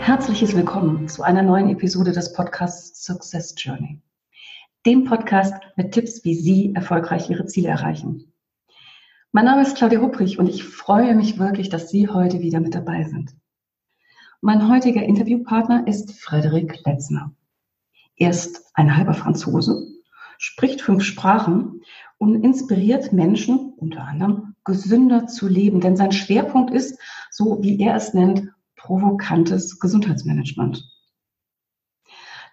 herzliches Willkommen zu einer neuen Episode des Podcasts Success Journey. Dem Podcast mit Tipps, wie Sie erfolgreich Ihre Ziele erreichen. Mein Name ist Claudia Hupprich und ich freue mich wirklich, dass Sie heute wieder mit dabei sind. Mein heutiger Interviewpartner ist Frederik Letzner. Er ist ein halber Franzose, spricht fünf Sprachen und inspiriert Menschen, unter anderem, gesünder zu leben. Denn sein Schwerpunkt ist, so wie er es nennt, provokantes Gesundheitsmanagement.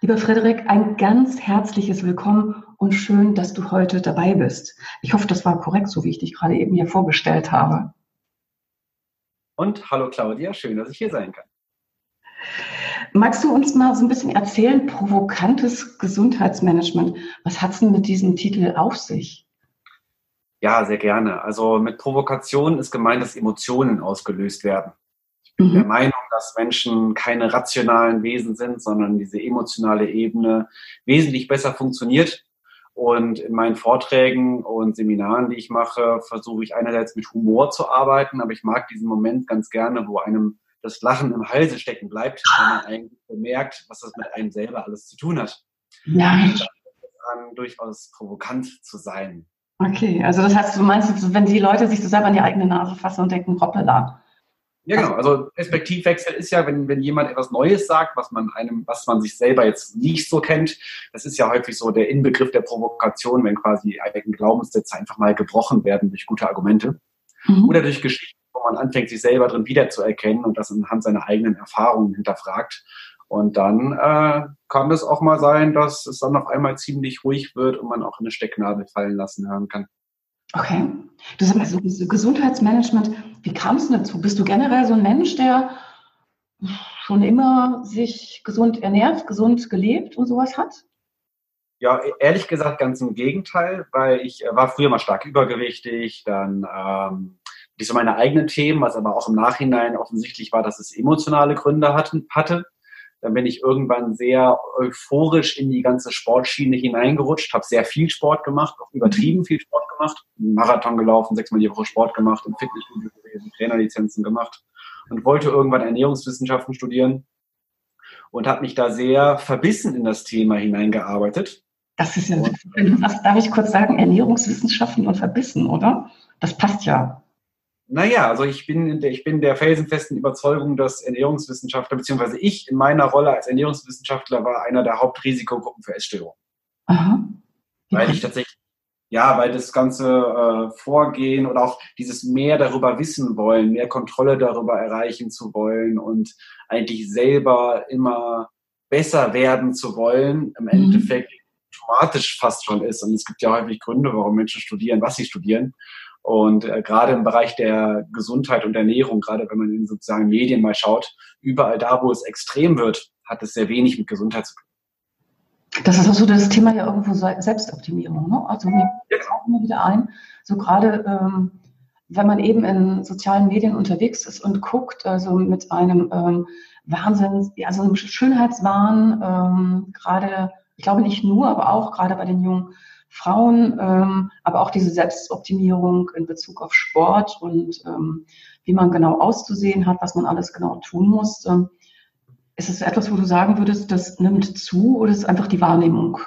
Lieber Frederik, ein ganz herzliches Willkommen und schön, dass du heute dabei bist. Ich hoffe, das war korrekt, so wie ich dich gerade eben hier vorgestellt habe. Und hallo Claudia, schön, dass ich hier sein kann. Magst du uns mal so ein bisschen erzählen, provokantes Gesundheitsmanagement, was hat es denn mit diesem Titel auf sich? Ja, sehr gerne. Also mit Provokation ist gemeint, dass Emotionen ausgelöst werden. Mhm. der Meinung, dass Menschen keine rationalen Wesen sind, sondern diese emotionale Ebene wesentlich besser funktioniert. Und in meinen Vorträgen und Seminaren, die ich mache, versuche ich einerseits mit Humor zu arbeiten, aber ich mag diesen Moment ganz gerne, wo einem das Lachen im Halse stecken bleibt, wenn man eigentlich bemerkt, was das mit einem selber alles zu tun hat. Ja. Dann durchaus provokant zu sein. Okay, also das heißt, du meinst, wenn die Leute sich so selber an die eigene Nase fassen und denken, hoppala, ja, genau. Also Perspektivwechsel ist ja, wenn, wenn jemand etwas Neues sagt, was man einem, was man sich selber jetzt nicht so kennt. Das ist ja häufig so der Inbegriff der Provokation, wenn quasi eigene Glaubenssätze einfach mal gebrochen werden durch gute Argumente. Mhm. Oder durch Geschichten, wo man anfängt, sich selber drin wiederzuerkennen und das anhand seiner eigenen Erfahrungen hinterfragt. Und dann äh, kann es auch mal sein, dass es dann auf einmal ziemlich ruhig wird und man auch eine Stecknadel fallen lassen hören kann. Okay. Du sagst mal, so Gesundheitsmanagement, wie kam es dazu? Bist du generell so ein Mensch, der schon immer sich gesund ernährt, gesund gelebt und sowas hat? Ja, ehrlich gesagt ganz im Gegenteil, weil ich äh, war früher mal stark übergewichtig, dann ähm, die so meine eigenen Themen, was aber auch im Nachhinein offensichtlich war, dass es emotionale Gründe hatten, hatte. Dann bin ich irgendwann sehr euphorisch in die ganze Sportschiene hineingerutscht, habe sehr viel Sport gemacht, auch übertrieben viel Sport gemacht, Marathon gelaufen, sechsmal die Woche Sport gemacht, im Fitnessstudio gewesen, Trainerlizenzen gemacht und wollte irgendwann Ernährungswissenschaften studieren und habe mich da sehr verbissen in das Thema hineingearbeitet. Das ist ja, wenn du sagst, darf ich kurz sagen, Ernährungswissenschaften und verbissen, oder? Das passt ja. Naja, also ich bin, der, ich bin der felsenfesten Überzeugung, dass Ernährungswissenschaftler, beziehungsweise ich in meiner Rolle als Ernährungswissenschaftler war einer der Hauptrisikogruppen für Essstörungen. Aha. Weil ich tatsächlich, ja, weil das ganze äh, Vorgehen oder auch dieses mehr darüber wissen wollen, mehr Kontrolle darüber erreichen zu wollen und eigentlich selber immer besser werden zu wollen, im mhm. Endeffekt automatisch fast schon ist. Und es gibt ja häufig Gründe, warum Menschen studieren, was sie studieren. Und äh, gerade im Bereich der Gesundheit und Ernährung, gerade wenn man in den sozialen Medien mal schaut, überall da, wo es extrem wird, hat es sehr wenig mit Gesundheit zu tun. Das ist auch so das Thema ja irgendwo Selbstoptimierung. Ne? Also mir fällt auch immer wieder ein, so gerade ähm, wenn man eben in sozialen Medien unterwegs ist und guckt, also mit einem ähm, Wahnsinn, also einem Schönheitswahn, ähm, gerade, ich glaube nicht nur, aber auch gerade bei den jungen Frauen, ähm, aber auch diese Selbstoptimierung in Bezug auf Sport und ähm, wie man genau auszusehen hat, was man alles genau tun muss. Ähm, ist es etwas, wo du sagen würdest, das nimmt zu oder ist es einfach die Wahrnehmung?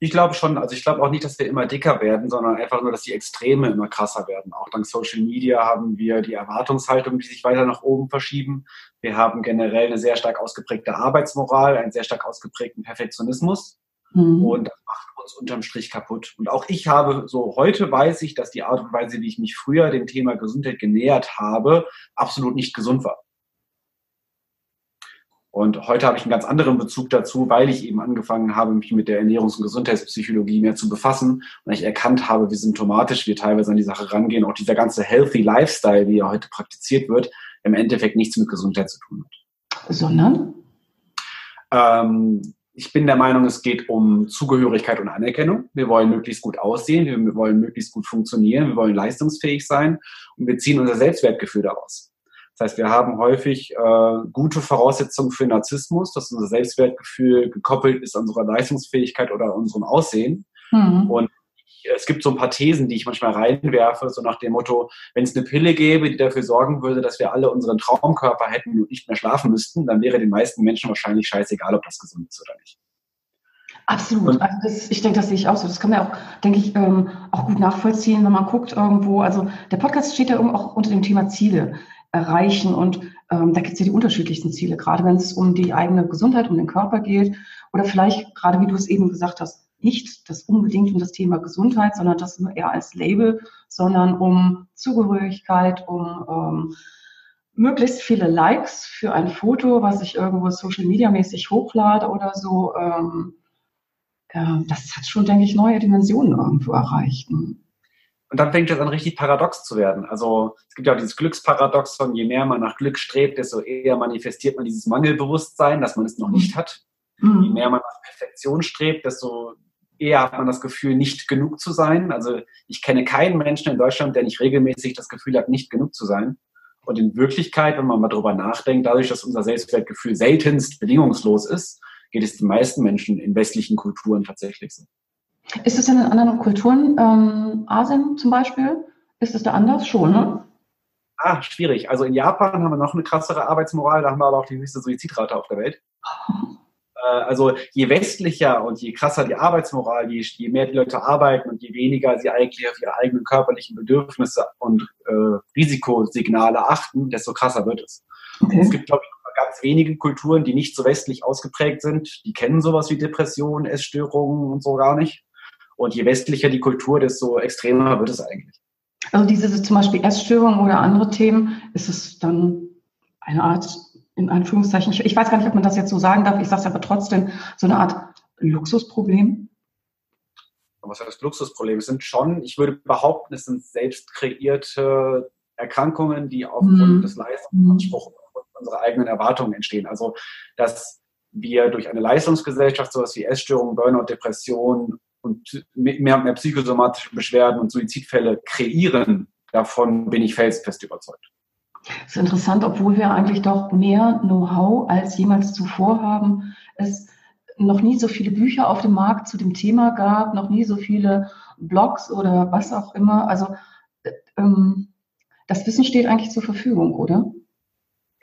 Ich glaube schon, also ich glaube auch nicht, dass wir immer dicker werden, sondern einfach nur, dass die Extreme immer krasser werden. Auch dank Social Media haben wir die Erwartungshaltung, die sich weiter nach oben verschieben. Wir haben generell eine sehr stark ausgeprägte Arbeitsmoral, einen sehr stark ausgeprägten Perfektionismus. Mhm. Und das macht uns unterm Strich kaputt. Und auch ich habe, so heute weiß ich, dass die Art und Weise, wie ich mich früher dem Thema Gesundheit genähert habe, absolut nicht gesund war. Und heute habe ich einen ganz anderen Bezug dazu, weil ich eben angefangen habe, mich mit der Ernährungs- und Gesundheitspsychologie mehr zu befassen und ich erkannt habe, wie symptomatisch wir teilweise an die Sache rangehen. Auch dieser ganze Healthy Lifestyle, wie er heute praktiziert wird, im Endeffekt nichts mit Gesundheit zu tun hat. Sondern? Ähm, ich bin der Meinung, es geht um Zugehörigkeit und Anerkennung. Wir wollen möglichst gut aussehen, wir wollen möglichst gut funktionieren, wir wollen leistungsfähig sein und wir ziehen unser Selbstwertgefühl daraus. Das heißt, wir haben häufig äh, gute Voraussetzungen für Narzissmus, dass unser Selbstwertgefühl gekoppelt ist an unserer Leistungsfähigkeit oder unserem Aussehen. Mhm. Und es gibt so ein paar Thesen, die ich manchmal reinwerfe, so nach dem Motto, wenn es eine Pille gäbe, die dafür sorgen würde, dass wir alle unseren Traumkörper hätten und nicht mehr schlafen müssten, dann wäre den meisten Menschen wahrscheinlich scheißegal, ob das gesund ist oder nicht. Absolut. Also das, ich denke, das sehe ich auch so. Das kann man auch, denke ich, ähm, auch gut nachvollziehen, wenn man guckt irgendwo. Also der Podcast steht ja auch unter dem Thema Ziele erreichen und ähm, da gibt es ja die unterschiedlichsten Ziele, gerade wenn es um die eigene Gesundheit, um den Körper geht oder vielleicht gerade, wie du es eben gesagt hast, nicht das unbedingt um das Thema Gesundheit, sondern das nur eher als Label, sondern um Zugehörigkeit, um ähm, möglichst viele Likes für ein Foto, was ich irgendwo Social Media mäßig hochlade oder so. Ähm, äh, das hat schon, denke ich, neue Dimensionen irgendwo erreicht. Und dann fängt es an, richtig paradox zu werden. Also es gibt ja auch dieses Glücksparadoxon, je mehr man nach Glück strebt, desto eher manifestiert man dieses Mangelbewusstsein, dass man es noch nicht hat. Mhm. Je mehr man nach Perfektion strebt, desto eher hat man das Gefühl, nicht genug zu sein. Also ich kenne keinen Menschen in Deutschland, der nicht regelmäßig das Gefühl hat, nicht genug zu sein. Und in Wirklichkeit, wenn man mal drüber nachdenkt, dadurch, dass unser Selbstwertgefühl seltenst bedingungslos ist, geht es den meisten Menschen in westlichen Kulturen tatsächlich so. Ist es denn in anderen Kulturen, ähm, Asien zum Beispiel, ist es da anders schon, ne? Ah, schwierig. Also in Japan haben wir noch eine krassere Arbeitsmoral, da haben wir aber auch die höchste Suizidrate auf der Welt. Äh, also je westlicher und je krasser die Arbeitsmoral, je, je, mehr die Leute arbeiten und je weniger sie eigentlich auf ihre eigenen körperlichen Bedürfnisse und äh, Risikosignale achten, desto krasser wird es. Okay. Es gibt, glaube ich, ganz wenige Kulturen, die nicht so westlich ausgeprägt sind. Die kennen sowas wie Depressionen, Essstörungen und so gar nicht. Und je westlicher die Kultur, desto extremer wird es eigentlich. Also diese zum Beispiel Essstörungen oder andere Themen, ist es dann eine Art in Anführungszeichen, ich, ich weiß gar nicht, ob man das jetzt so sagen darf, ich sage es aber trotzdem, so eine Art Luxusproblem? Was heißt Luxusproblem? Es sind schon, ich würde behaupten, es sind selbst kreierte Erkrankungen, die aufgrund mhm. des Leistungsanspruchs unserer eigenen Erwartungen entstehen. Also, dass wir durch eine Leistungsgesellschaft sowas wie Essstörungen, Burnout, Depression und mehr und mehr psychosomatische Beschwerden und Suizidfälle kreieren, davon bin ich felsenfest überzeugt. Das ist interessant, obwohl wir eigentlich doch mehr Know-how als jemals zuvor haben. Es noch nie so viele Bücher auf dem Markt zu dem Thema gab, noch nie so viele Blogs oder was auch immer. Also äh, ähm, das Wissen steht eigentlich zur Verfügung, oder?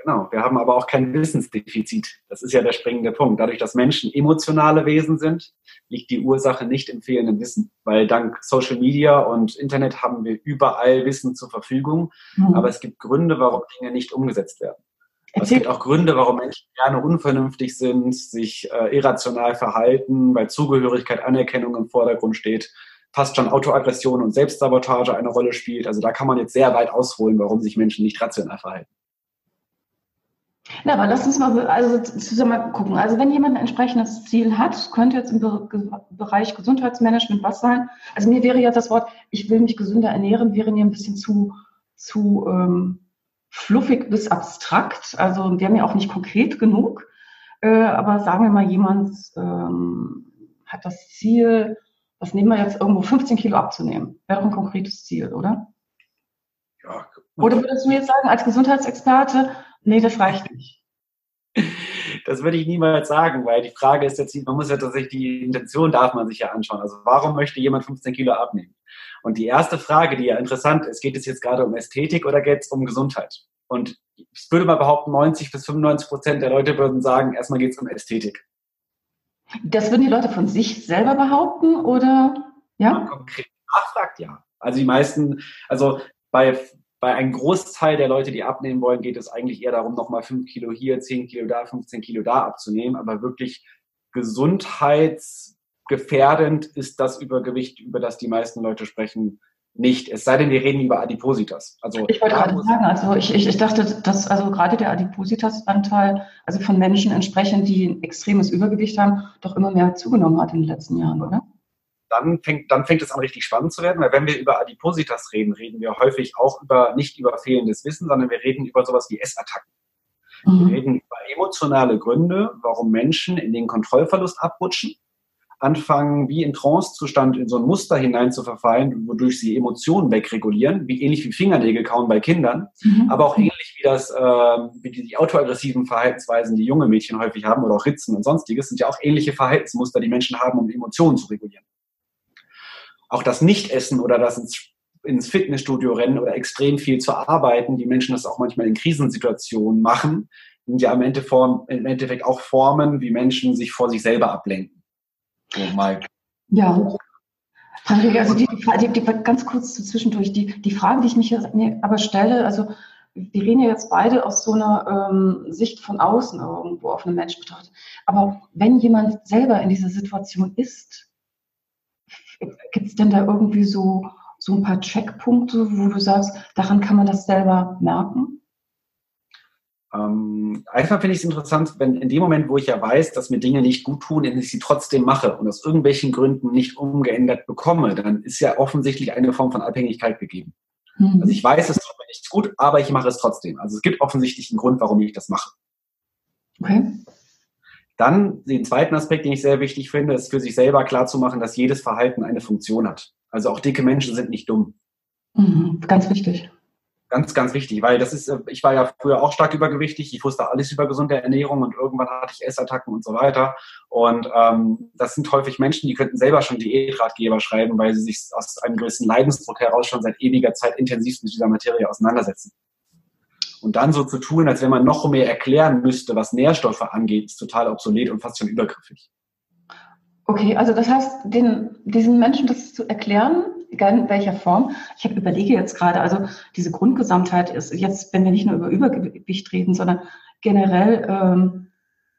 Genau, wir haben aber auch kein Wissensdefizit. Das ist ja der springende Punkt. Dadurch, dass Menschen emotionale Wesen sind, liegt die Ursache nicht im fehlenden Wissen, weil dank Social Media und Internet haben wir überall Wissen zur Verfügung. Mhm. Aber es gibt Gründe, warum Dinge nicht umgesetzt werden. Es gibt auch Gründe, warum Menschen gerne unvernünftig sind, sich äh, irrational verhalten, weil Zugehörigkeit, Anerkennung im Vordergrund steht, fast schon Autoaggression und Selbstsabotage eine Rolle spielt. Also da kann man jetzt sehr weit ausholen, warum sich Menschen nicht rational verhalten. Na, aber lass uns mal also zusammen gucken. Also wenn jemand ein entsprechendes Ziel hat, könnte jetzt im Bereich Gesundheitsmanagement was sein. Also mir wäre ja das Wort, ich will mich gesünder ernähren, wäre mir ein bisschen zu, zu ähm, fluffig bis abstrakt. Also wäre mir auch nicht konkret genug. Äh, aber sagen wir mal, jemand ähm, hat das Ziel, was nehmen wir jetzt irgendwo 15 Kilo abzunehmen. Wäre doch ein konkretes Ziel, oder? Ja. Oder würdest du mir jetzt sagen, als Gesundheitsexperte, Nee, das reicht nicht. Das würde ich niemals sagen, weil die Frage ist jetzt, man muss ja tatsächlich die Intention darf man sich ja anschauen. Also warum möchte jemand 15 Kilo abnehmen? Und die erste Frage, die ja interessant ist, geht es jetzt gerade um Ästhetik oder geht es um Gesundheit? Und ich würde mal behaupten, 90 bis 95 Prozent der Leute würden sagen, erstmal geht es um Ästhetik. Das würden die Leute von sich selber behaupten oder ja? Konkret nachfragt ja. Also die meisten, also bei bei einem Großteil der Leute, die abnehmen wollen, geht es eigentlich eher darum, nochmal 5 Kilo hier, 10 Kilo da, 15 Kilo da abzunehmen. Aber wirklich gesundheitsgefährdend ist das Übergewicht, über das die meisten Leute sprechen, nicht. Es sei denn, wir reden über Adipositas. Also ich wollte gerade sagen, also ich, ich, ich dachte, dass also gerade der Adipositas-Anteil, also von Menschen entsprechend, die ein extremes Übergewicht haben, doch immer mehr zugenommen hat in den letzten Jahren, oder? Dann fängt, dann fängt es an richtig spannend zu werden, weil wenn wir über Adipositas reden, reden wir häufig auch über, nicht über fehlendes Wissen, sondern wir reden über sowas wie Essattacken. Mhm. Wir reden über emotionale Gründe, warum Menschen in den Kontrollverlust abrutschen, anfangen, wie in Trancezustand in so ein Muster hinein zu verfallen, wodurch sie Emotionen wegregulieren, wie ähnlich wie Fingernägel kauen bei Kindern, mhm. aber auch ähnlich wie das, äh, wie die, die autoaggressiven Verhaltensweisen, die junge Mädchen häufig haben oder auch Ritzen und sonstiges, sind ja auch ähnliche Verhaltensmuster, die Menschen haben, um Emotionen zu regulieren. Auch das Nichtessen oder das ins ins Fitnessstudio rennen oder extrem viel zu arbeiten, die Menschen das auch manchmal in Krisensituationen machen, sind ja im Endeffekt auch Formen, wie Menschen sich vor sich selber ablenken. So mal. Ja. Also die, die, die, ganz kurz zwischendurch, die, die Frage, die ich mich aber stelle, also wir reden ja jetzt beide aus so einer ähm, Sicht von außen irgendwo auf einen Mensch betrachtet. Aber wenn jemand selber in dieser Situation ist, gibt es denn da irgendwie so so ein paar Checkpunkte, wo du sagst, daran kann man das selber merken? Ähm, einfach finde ich es interessant, wenn in dem Moment, wo ich ja weiß, dass mir Dinge nicht gut tun, und ich sie trotzdem mache und aus irgendwelchen Gründen nicht umgeändert bekomme, dann ist ja offensichtlich eine Form von Abhängigkeit gegeben. Mhm. Also ich weiß, es tut mir nicht gut, aber ich mache es trotzdem. Also es gibt offensichtlich einen Grund, warum ich das mache. Okay. Dann den zweiten Aspekt, den ich sehr wichtig finde, ist für sich selber klarzumachen, dass jedes Verhalten eine Funktion hat. Also auch dicke Menschen sind nicht dumm. Mhm, ganz wichtig. Ganz, ganz wichtig, weil das ist, äh, ich war ja früher auch stark übergewichtig, ich wusste alles über gesunde Ernährung und irgendwann hatte ich Essattacken und so weiter. Und ähm, das sind häufig Menschen, die könnten selber schon Diätratgeber schreiben, weil sie sich aus einem gewissen Leidensdruck heraus schon seit ewiger Zeit intensiv mit dieser Materie auseinandersetzen. Und dann so zu tun, als wenn man noch mehr erklären müsste, was Nährstoffe angeht, ist total obsolet und fast schon übergriffig. Okay, also das heißt, den, diesen Menschen das zu erklären, egal in welcher Form. Ich habe überlege jetzt gerade, also diese Grundgesamtheit ist jetzt, wenn wir nicht nur über Übergewicht reden, sondern generell ähm,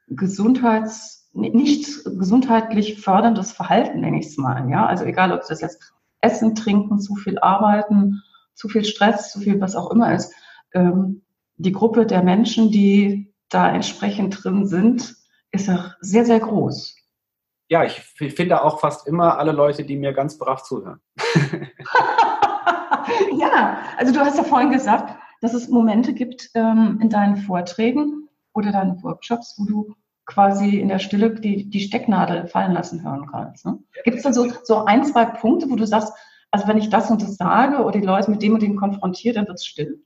Gesundheits, nicht gesundheitlich förderndes Verhalten, nenne ich es mal. Ja, also egal, ob das jetzt Essen, Trinken, zu viel Arbeiten, zu viel Stress, zu viel was auch immer ist. Ähm, die Gruppe der Menschen, die da entsprechend drin sind, ist auch sehr, sehr groß ja, ich finde auch fast immer alle Leute, die mir ganz brav zuhören. ja, also du hast ja vorhin gesagt, dass es Momente gibt ähm, in deinen Vorträgen oder deinen Workshops, wo du quasi in der Stille die, die Stecknadel fallen lassen hören kannst. Ne? Gibt es da so, so ein, zwei Punkte, wo du sagst, also wenn ich das und das sage oder die Leute mit dem und dem konfrontiere, dann wird es still?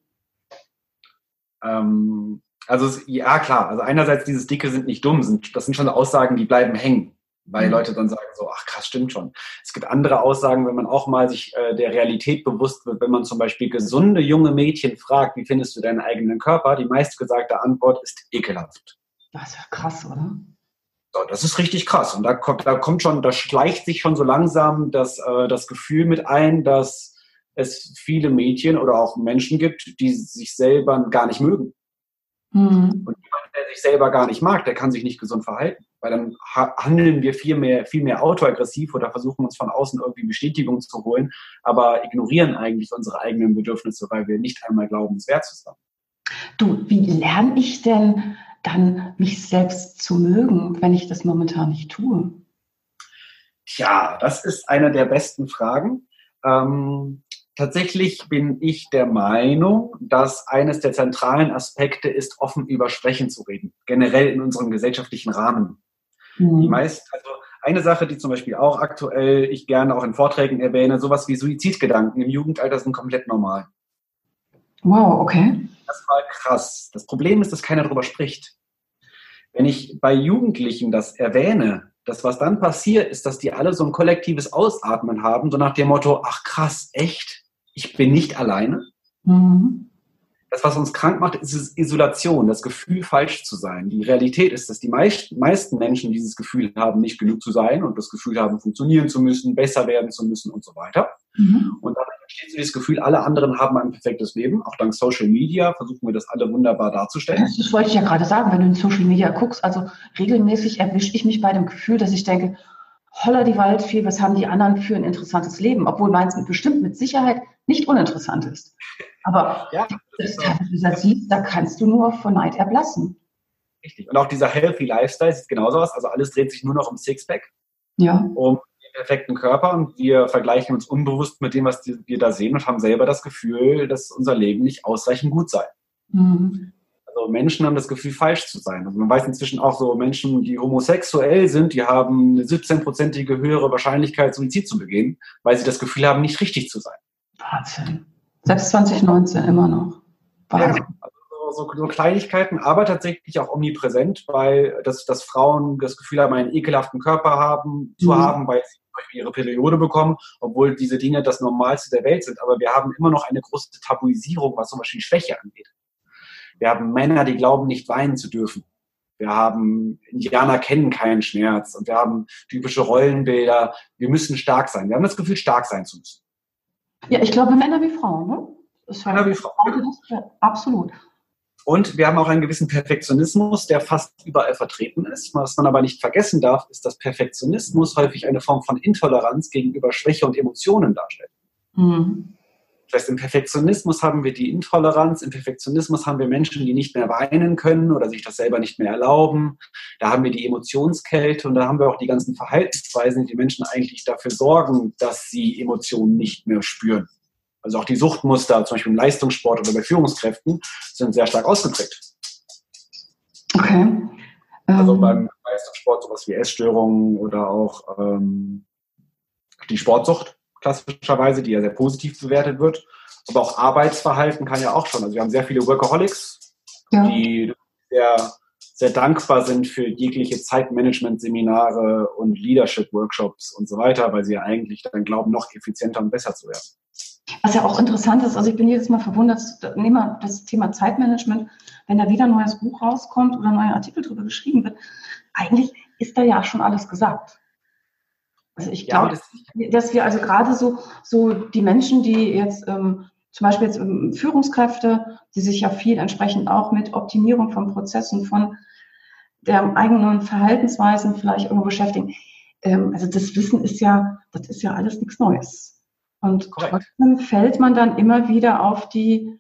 Ähm, also ja, klar. Also einerseits dieses Dicke sind nicht dumm, sind, das sind schon Aussagen, die bleiben hängen weil mhm. Leute dann sagen so, ach krass, stimmt schon. Es gibt andere Aussagen, wenn man auch mal sich äh, der Realität bewusst wird, wenn man zum Beispiel gesunde junge Mädchen fragt, wie findest du deinen eigenen Körper, die meistgesagte Antwort ist ekelhaft. Das ist ja krass, oder? So, das ist richtig krass. Und da kommt, da kommt schon, da schleicht sich schon so langsam das, äh, das Gefühl mit ein, dass es viele Mädchen oder auch Menschen gibt, die sich selber gar nicht mögen. Mhm. Und jemand, der sich selber gar nicht mag, der kann sich nicht gesund verhalten. Weil dann handeln wir viel mehr, viel mehr autoaggressiv oder versuchen uns von außen irgendwie Bestätigung zu holen, aber ignorieren eigentlich unsere eigenen Bedürfnisse, weil wir nicht einmal glauben, es wert zu sein. Du, wie lerne ich denn dann, mich selbst zu mögen, wenn ich das momentan nicht tue? Tja, das ist eine der besten Fragen. Ähm, Tatsächlich bin ich der Meinung, dass eines der zentralen Aspekte ist, offen über Sprechen zu reden, generell in unserem gesellschaftlichen Rahmen. Mhm. Die meist, also eine Sache, die zum Beispiel auch aktuell ich gerne auch in Vorträgen erwähne, sowas wie Suizidgedanken im Jugendalter sind komplett normal. Wow, okay. Das war krass. Das Problem ist, dass keiner darüber spricht. Wenn ich bei Jugendlichen das erwähne, das, was dann passiert, ist, dass die alle so ein kollektives Ausatmen haben, so nach dem Motto, ach krass, echt? Ich bin nicht alleine. Mhm. Das, was uns krank macht, ist Isolation, das Gefühl, falsch zu sein. Die Realität ist, dass die meisten Menschen dieses Gefühl haben, nicht genug zu sein und das Gefühl haben, funktionieren zu müssen, besser werden zu müssen und so weiter. Mhm. Und dadurch entsteht so das Gefühl, alle anderen haben ein perfektes Leben. Auch dank Social Media versuchen wir das alle wunderbar darzustellen. Das wollte ich ja gerade sagen, wenn du in Social Media guckst. Also regelmäßig erwische ich mich bei dem Gefühl, dass ich denke, holla die Waldfee, was haben die anderen für ein interessantes Leben? Obwohl meins bestimmt mit Sicherheit nicht uninteressant ist. Aber ja, das ist das siehst, da kannst du nur vor Neid erblassen. Richtig. Und auch dieser Healthy Lifestyle sieht genauso aus. Also alles dreht sich nur noch um Sixpack. Ja. Um den perfekten Körper und wir vergleichen uns unbewusst mit dem, was wir da sehen und haben selber das Gefühl, dass unser Leben nicht ausreichend gut sei. Mhm. Also Menschen haben das Gefühl, falsch zu sein. Also man weiß inzwischen auch so, Menschen, die homosexuell sind, die haben eine 17-prozentige höhere Wahrscheinlichkeit, Suizid zu begehen, weil sie das Gefühl haben, nicht richtig zu sein. Wahnsinn. Selbst 2019 immer noch. Wahnsinn. Ja, also so, so, Kleinigkeiten, aber tatsächlich auch omnipräsent, weil das, dass Frauen das Gefühl haben, einen ekelhaften Körper haben, zu mhm. haben, weil sie ihre Periode bekommen, obwohl diese Dinge das Normalste der Welt sind. Aber wir haben immer noch eine große Tabuisierung, was zum Beispiel Schwäche angeht. Wir haben Männer, die glauben, nicht weinen zu dürfen. Wir haben Indianer kennen keinen Schmerz und wir haben typische Rollenbilder. Wir müssen stark sein. Wir haben das Gefühl, stark sein zu müssen. Ja, ich glaube Männer wie Frauen. Ne? Männer wie Frauen. Absolut. Und wir haben auch einen gewissen Perfektionismus, der fast überall vertreten ist. Was man aber nicht vergessen darf, ist, dass Perfektionismus häufig eine Form von Intoleranz gegenüber Schwäche und Emotionen darstellt. Mhm. Das heißt, im Perfektionismus haben wir die Intoleranz, im Perfektionismus haben wir Menschen, die nicht mehr weinen können oder sich das selber nicht mehr erlauben. Da haben wir die Emotionskälte und da haben wir auch die ganzen Verhaltensweisen, die Menschen eigentlich dafür sorgen, dass sie Emotionen nicht mehr spüren. Also auch die Suchtmuster, zum Beispiel im Leistungssport oder bei Führungskräften, sind sehr stark ausgeprägt. Okay. Also ähm. beim Leistungssport sowas wie Essstörungen oder auch ähm, die Sportsucht klassischerweise, die ja sehr positiv bewertet wird. Aber auch Arbeitsverhalten kann ja auch schon. Also wir haben sehr viele Workaholics, ja. die sehr, sehr dankbar sind für jegliche Zeitmanagement-Seminare und Leadership-Workshops und so weiter, weil sie ja eigentlich dann glauben, noch effizienter und besser zu werden. Was ja auch interessant ist, also ich bin jedes Mal verwundert, nehmen wir das Thema Zeitmanagement, wenn da wieder ein neues Buch rauskommt oder ein neuer Artikel darüber geschrieben wird, eigentlich ist da ja schon alles gesagt. Also ich glaube, ja, das dass wir also gerade so, so die Menschen, die jetzt ähm, zum Beispiel jetzt ähm, Führungskräfte, die sich ja viel entsprechend auch mit Optimierung von Prozessen, von der eigenen Verhaltensweisen vielleicht irgendwo beschäftigen. Ähm, also das Wissen ist ja, das ist ja alles nichts Neues. Und Korrekt. trotzdem fällt man dann immer wieder auf die,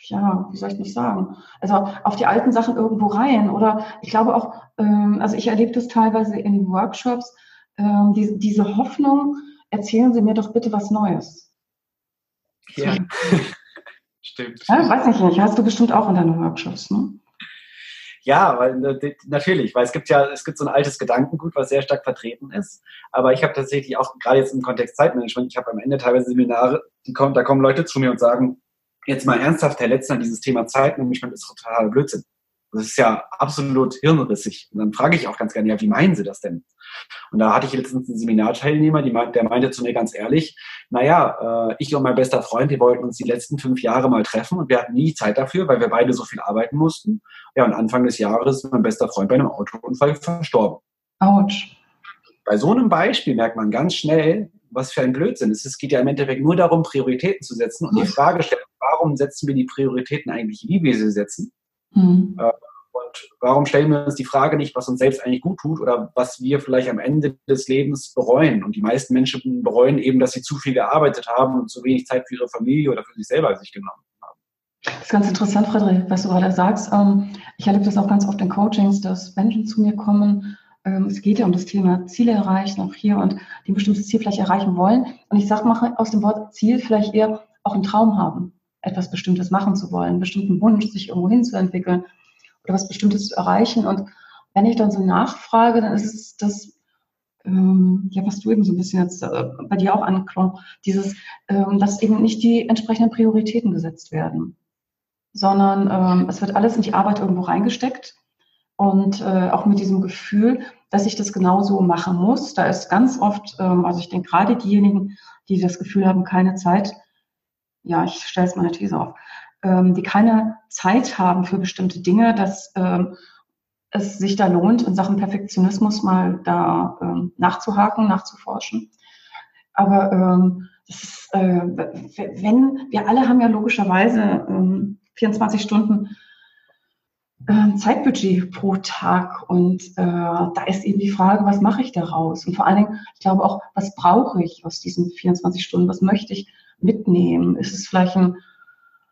ja, wie soll ich nicht sagen, also auf die alten Sachen irgendwo rein. Oder ich glaube auch, ähm, also ich erlebe das teilweise in Workshops, ähm, die, diese Hoffnung, erzählen Sie mir doch bitte was Neues. Ja, stimmt. Ja, weiß ich nicht, hast du bestimmt auch in deinen Workshops, ne? Ja, weil äh, natürlich, weil es gibt ja, es gibt so ein altes Gedankengut, was sehr stark vertreten ist. Aber ich habe tatsächlich auch, gerade jetzt im Kontext Zeitmanagement, ich habe am Ende teilweise Seminare, die kommen, da kommen Leute zu mir und sagen, jetzt mal ernsthaft, Herr Letzner, dieses Thema Zeitmanagement ist total Blödsinn. Das ist ja absolut hirnrissig. Und dann frage ich auch ganz gerne, ja, wie meinen Sie das denn? Und da hatte ich letztens einen Seminarteilnehmer, der meinte zu mir ganz ehrlich, naja, äh, ich und mein bester Freund, wir wollten uns die letzten fünf Jahre mal treffen und wir hatten nie Zeit dafür, weil wir beide so viel arbeiten mussten. Ja, und Anfang des Jahres ist mein bester Freund bei einem Autounfall verstorben. Autsch. Bei so einem Beispiel merkt man ganz schnell, was für ein Blödsinn ist. Es geht ja im Endeffekt nur darum, Prioritäten zu setzen und die Frage stellen, warum setzen wir die Prioritäten eigentlich, wie wir sie setzen? Mhm. Und warum stellen wir uns die Frage nicht, was uns selbst eigentlich gut tut oder was wir vielleicht am Ende des Lebens bereuen? Und die meisten Menschen bereuen eben, dass sie zu viel gearbeitet haben und zu wenig Zeit für ihre Familie oder für sich selber sich genommen haben. Das ist ganz interessant, Frederik, was du gerade sagst. Ähm, ich erlebe das auch ganz oft in Coachings, dass Menschen zu mir kommen. Ähm, es geht ja um das Thema Ziele erreichen, auch hier, und die ein bestimmtes Ziel vielleicht erreichen wollen. Und ich sage mal aus dem Wort Ziel vielleicht eher auch einen Traum haben etwas Bestimmtes machen zu wollen, einen bestimmten Wunsch, sich irgendwo hinzuentwickeln oder was Bestimmtes zu erreichen. Und wenn ich dann so nachfrage, dann ist es das, ähm, ja, was du eben so ein bisschen jetzt äh, bei dir auch anklong, dieses, ähm, dass eben nicht die entsprechenden Prioritäten gesetzt werden, sondern ähm, es wird alles in die Arbeit irgendwo reingesteckt und äh, auch mit diesem Gefühl, dass ich das genauso machen muss. Da ist ganz oft, ähm, also ich denke gerade diejenigen, die das Gefühl haben, keine Zeit ja, ich stelle jetzt mal eine These auf, ähm, die keine Zeit haben für bestimmte Dinge, dass ähm, es sich da lohnt, in Sachen Perfektionismus mal da ähm, nachzuhaken, nachzuforschen. Aber ähm, ist, äh, wenn, wir alle haben ja logischerweise ähm, 24 Stunden äh, Zeitbudget pro Tag und äh, da ist eben die Frage, was mache ich daraus? Und vor allen Dingen, ich glaube auch, was brauche ich aus diesen 24 Stunden? Was möchte ich mitnehmen? Ist es vielleicht ein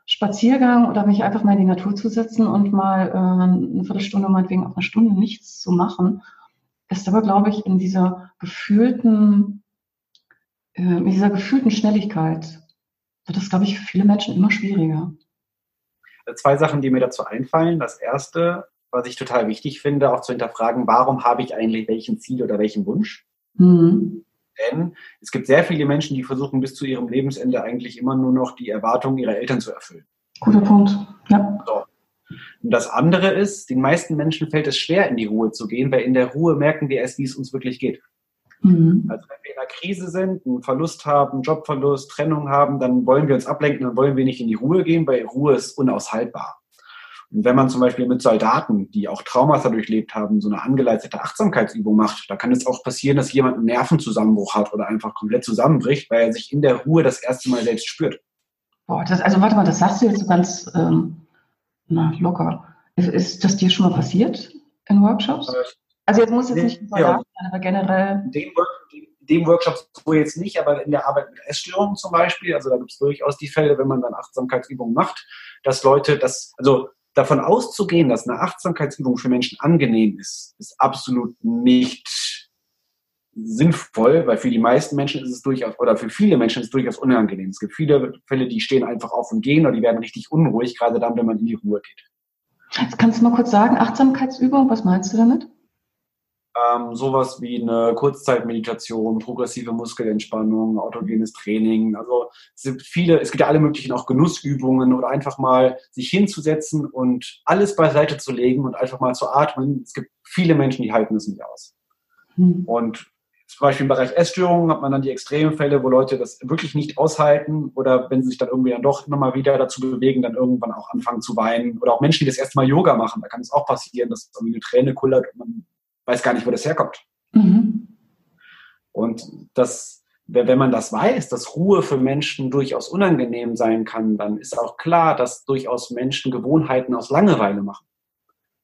Spaziergang oder mich einfach mal in die Natur zu setzen und mal äh, eine Viertelstunde, meinetwegen auch eine Stunde nichts zu machen? Ist aber, glaube ich, in dieser gefühlten, äh, in dieser gefühlten Schnelligkeit wird das, glaube ich, für viele Menschen immer schwieriger. zwei Sachen, die mir dazu einfallen. Das erste, was ich total wichtig finde, auch zu hinterfragen, warum habe ich eigentlich welchen Ziel oder welchen Wunsch? Mhm. Denn es gibt sehr viele Menschen, die versuchen bis zu ihrem Lebensende eigentlich immer nur noch die Erwartungen ihrer Eltern zu erfüllen. Guter Punkt. Ja. So. Und das andere ist, den meisten Menschen fällt es schwer, in die Ruhe zu gehen, weil in der Ruhe merken wir erst, wie es uns wirklich geht. Mhm. Also wenn wir in einer Krise sind, einen Verlust haben, Jobverlust, Trennung haben, dann wollen wir uns ablenken, dann wollen wir nicht in die Ruhe gehen, weil Ruhe ist unaushaltbar. Und wenn man zum Beispiel mit Soldaten, die auch Traumata durchlebt haben, so eine angeleitete Achtsamkeitsübung macht, da kann es auch passieren, dass jemand einen Nervenzusammenbruch hat oder einfach komplett zusammenbricht, weil er sich in der Ruhe das erste Mal selbst spürt. Boah, das, also warte mal, das sagst du jetzt so ganz ähm, na, locker. Ist, ist, das dir schon mal passiert in Workshops? Äh, also jetzt muss jetzt nicht ein Soldat sein, aber generell. In dem Workshop so jetzt nicht, aber in der Arbeit mit Essstörungen zum Beispiel, also da gibt es durchaus die Fälle, wenn man dann Achtsamkeitsübungen macht, dass Leute das, also davon auszugehen, dass eine Achtsamkeitsübung für Menschen angenehm ist, ist absolut nicht sinnvoll, weil für die meisten Menschen ist es durchaus, oder für viele Menschen ist es durchaus unangenehm. Es gibt viele Fälle, die stehen einfach auf und gehen oder die werden richtig unruhig, gerade dann, wenn man in die Ruhe geht. Jetzt kannst du mal kurz sagen, Achtsamkeitsübung, was meinst du damit? Ähm, sowas wie eine Kurzzeitmeditation, progressive Muskelentspannung, autogenes Training. Also es gibt viele, es gibt ja alle möglichen auch Genussübungen oder einfach mal sich hinzusetzen und alles beiseite zu legen und einfach mal zu atmen. Es gibt viele Menschen, die halten es nicht aus. Mhm. Und zum Beispiel im Bereich Essstörungen hat man dann die extremen Fälle, wo Leute das wirklich nicht aushalten oder wenn sie sich dann irgendwie dann doch immer mal wieder dazu bewegen, dann irgendwann auch anfangen zu weinen. Oder auch Menschen, die das erste Mal Yoga machen, da kann es auch passieren, dass irgendwie eine Träne kullert und man weiß gar nicht, wo das herkommt. Mhm. Und das, wenn man das weiß, dass Ruhe für Menschen durchaus unangenehm sein kann, dann ist auch klar, dass durchaus Menschen Gewohnheiten aus Langeweile machen.